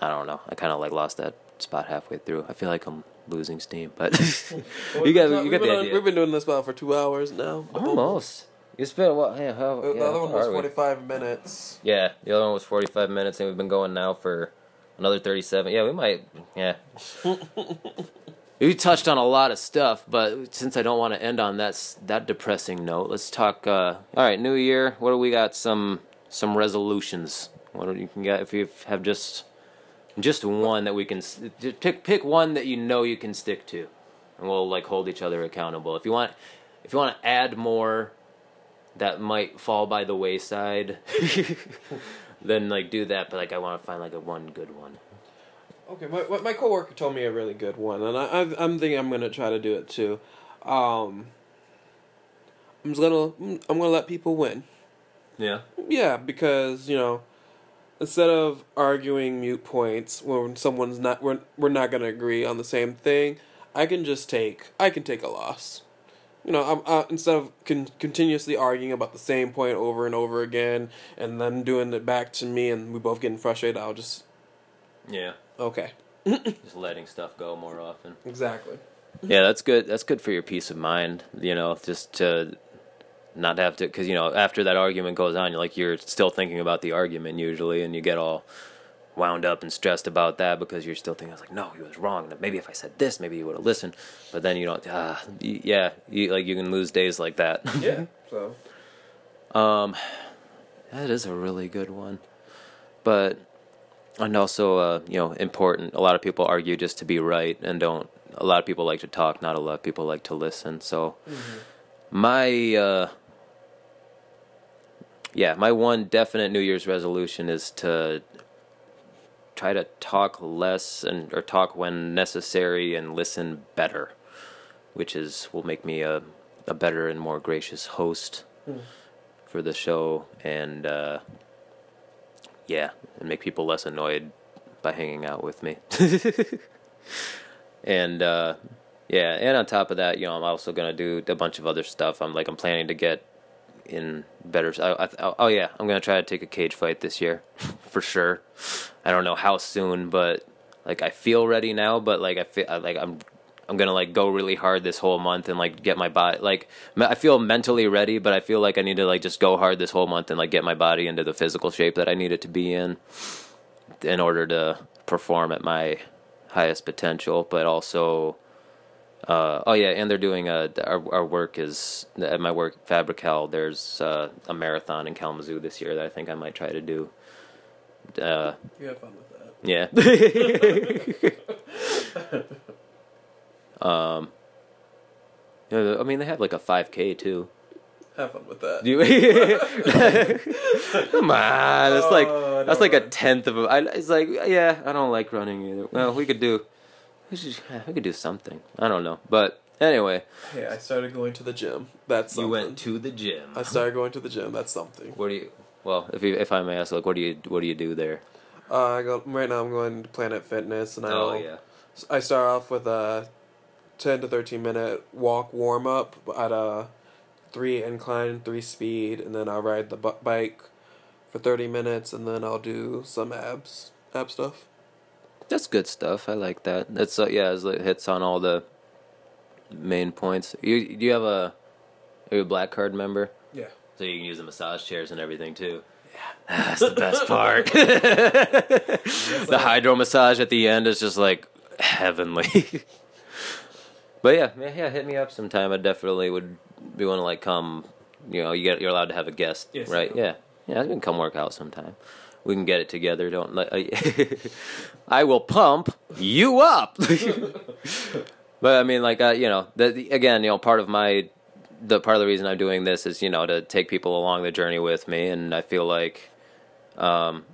I don't know. I kind of like lost that spot halfway through. I feel like I'm losing steam, but [laughs] you got you we've got been the on- idea. We've been doing this about for two hours now. Almost. You spent what? Yeah, how, The, yeah, the other one was are we? 45 minutes. Yeah, the other one was 45 minutes, and we've been going now for another 37. Yeah, we might. Yeah. [laughs] we touched on a lot of stuff, but since I don't want to end on that that depressing note, let's talk. Uh, all right, New Year. What do we got? Some some resolutions. What do you can get if you have just just one that we can pick pick one that you know you can stick to, and we'll like hold each other accountable. If you want, if you want to add more that might fall by the wayside, [laughs] then like do that. But like I want to find like a one good one. Okay, my my- my coworker told me a really good one, and I, I I'm thinking I'm gonna try to do it too. Um, I'm just gonna I'm gonna let people win. Yeah. Yeah, because you know, instead of arguing mute points when someone's not we're we're not gonna agree on the same thing, I can just take I can take a loss. You know, I'm, uh, instead of con- continuously arguing about the same point over and over again, and then doing it back to me, and we both getting frustrated, I'll just Yeah. Okay, [laughs] Just letting stuff go more often. exactly. Yeah, that's good. That's good for your peace of mind. You know, just to not have to, because you know, after that argument goes on, you're like you're still thinking about the argument usually, and you get all wound up and stressed about that because you're still thinking, I was like, no, he was wrong. Maybe if I said this, maybe he would have listened. But then you don't. Y- yeah, you, like you can lose days like that. [laughs] Yeah. So Um, that is a really good one, but and also uh, you know important. A lot of people argue just to be right, and don't. A lot of people like to talk. Not a lot of people like to listen. So my uh, yeah, my one definite New Year's resolution is to try to talk less and or talk when necessary and listen better, which is will make me a a better and more gracious host for the show and uh, yeah, and make people less annoyed by hanging out with me. [laughs] and uh, yeah, and on top of that, you know, I'm also gonna do a bunch of other stuff. I'm like I'm planning to get in better. I, I, oh yeah, I'm gonna try to take a cage fight this year [laughs] for sure. I don't know how soon, but like I feel ready now. But like I feel like I'm I'm gonna like go really hard this whole month and like get my body like I feel mentally ready, but I feel like I need to like just go hard this whole month and like get my body into the physical shape that I need it to be in in order to perform at my highest potential. But also, uh, oh yeah, and they're doing a our our work is at my work Fabrical. There's uh, a marathon in Kalamazoo this year that I think I might try to do. Uh, you have fun with that. yeah. [laughs] [laughs] um. Yeah, I mean, they have like a 5K too. Have fun with that. You? [laughs] Come on, it's like Oh, that's like a tenth of a. I, it's like yeah, I don't like running either. Well, we could do, we, should, we could do something. I don't know, but anyway, Hey, I started going to the gym. That's something. you went to the gym. I started going to the gym. That's something. What do you? Well, if you if I may ask, like, what do you what do you do there? Uh, I go right now. I'm going to Planet Fitness, and I Oh yeah. I start off with a ten to thirteen minute walk warm up at a three incline, three speed, and then I'll ride the bike for thirty minutes, and then I'll do some abs ab stuff. That's good stuff. I like that. That's uh, yeah, it hits on all the main points. You do you have a are you a black card member? Yeah. So you can use the massage chairs and everything too. Yeah, [laughs] that's the best [laughs] part. [laughs] the hydro massage at the end is just like heavenly. But yeah, yeah, yeah, hit me up sometime. I definitely would be want to like come. You know, you get you're allowed to have a guest, Yes, right? Yeah, yeah, I can come work out sometime. We can get it together. Don't let. I [laughs] will pump you up. [laughs] But I mean, like, uh, you know, the, the, again, you know, part of my, the part of the reason I'm doing this is, you know, to take people along the journey with me, and I feel like, um,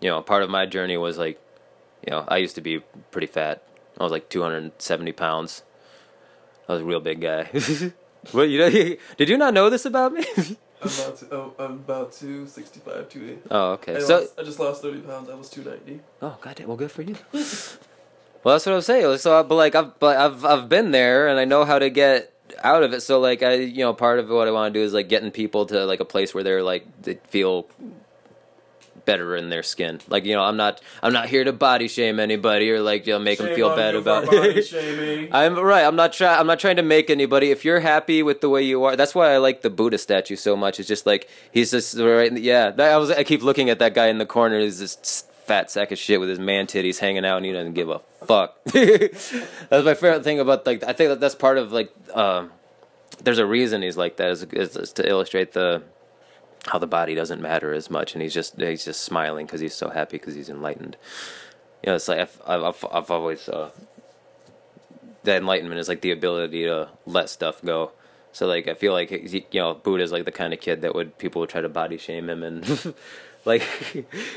you know, part of my journey was like, you know, I used to be pretty fat. I was like 270 pounds. I was a real big guy. [laughs] what you know? Did you not know this about me? [laughs] I'm about to, oh, I'm about 265, 280. oh, okay. I, So, lost, I just lost 30 pounds. I was 290. Oh, goddamn! Well, good for you. [laughs] well, that's what I was saying. So, but like, I've but I've I've been there, and I know how to get out of it. So, like, I you know, part of what I want to do is like getting people to like a place where they're like they feel better in their skin. Like, you know, I'm not I'm not here to body shame anybody or like you know make them feel bad about [laughs] it. I'm right. I'm not trying. I'm not trying to make anybody. If you're happy with the way you are, that's why I like the Buddha statue so much. It's just like he's just right. Yeah, that, I was. I keep looking at that guy in the corner. He's this fat sack of shit with his man titties hanging out, and he doesn't give a fuck. [laughs] that's my favorite thing about like. I think that that's part of like. Um, there's a reason he's like that. Is, is, is to illustrate the how the body doesn't matter as much, and he's just he's just smiling because he's so happy because he's enlightened. You know, it's like I've I've, I've, always. Uh, the enlightenment is like the ability to let stuff go. So like I feel like you know Buddha's like the kind of kid that would people would try to body shame him and [laughs] like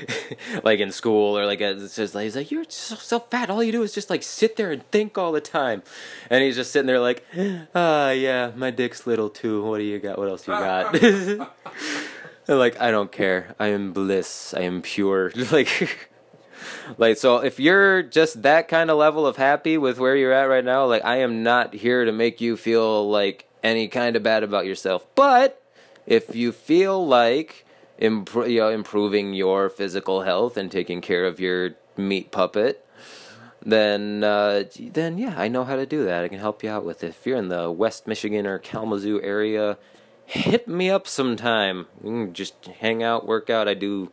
[laughs] like in school or like it's just like he's like you're so, so fat all you do is just like sit there and think all the time and he's just sitting there like ah yeah my dick's little too what do you got what else you got [laughs] like I don't care. I am bliss. I am pure. [laughs] Like like so if you're just that kind of level of happy with where you're at right now like i am not here to make you feel like any kind of bad about yourself. But if you feel like you know, improving your physical health and taking care of your meat puppet then uh, then yeah i know how to do that. I can help you out with it. If you're in the west michigan or kalamazoo area hit me up sometime we can just hang out work out i do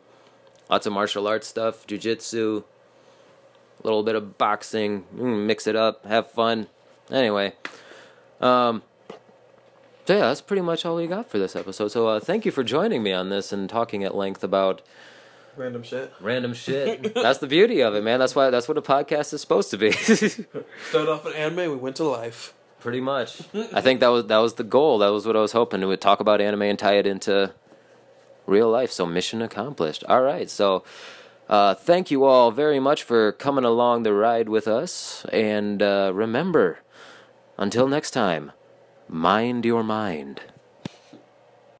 lots of martial arts stuff, jujitsu, a little bit of boxing, mix it up, have fun. Anyway, um, so yeah, that's pretty much all we got for this episode. So uh, thank you for joining me on this and talking at length about Random shit. random shit. [laughs] that's the beauty of it, man. That's why that's what a podcast is supposed to be. [laughs] Started off in anime, we went to life. Pretty much. I think that was that was the goal. That was what I was hoping. Would talk about anime and tie it into real life. So mission accomplished. All right. So uh, thank you all very much for coming along the ride with us. And uh, remember, until next time, mind your mind.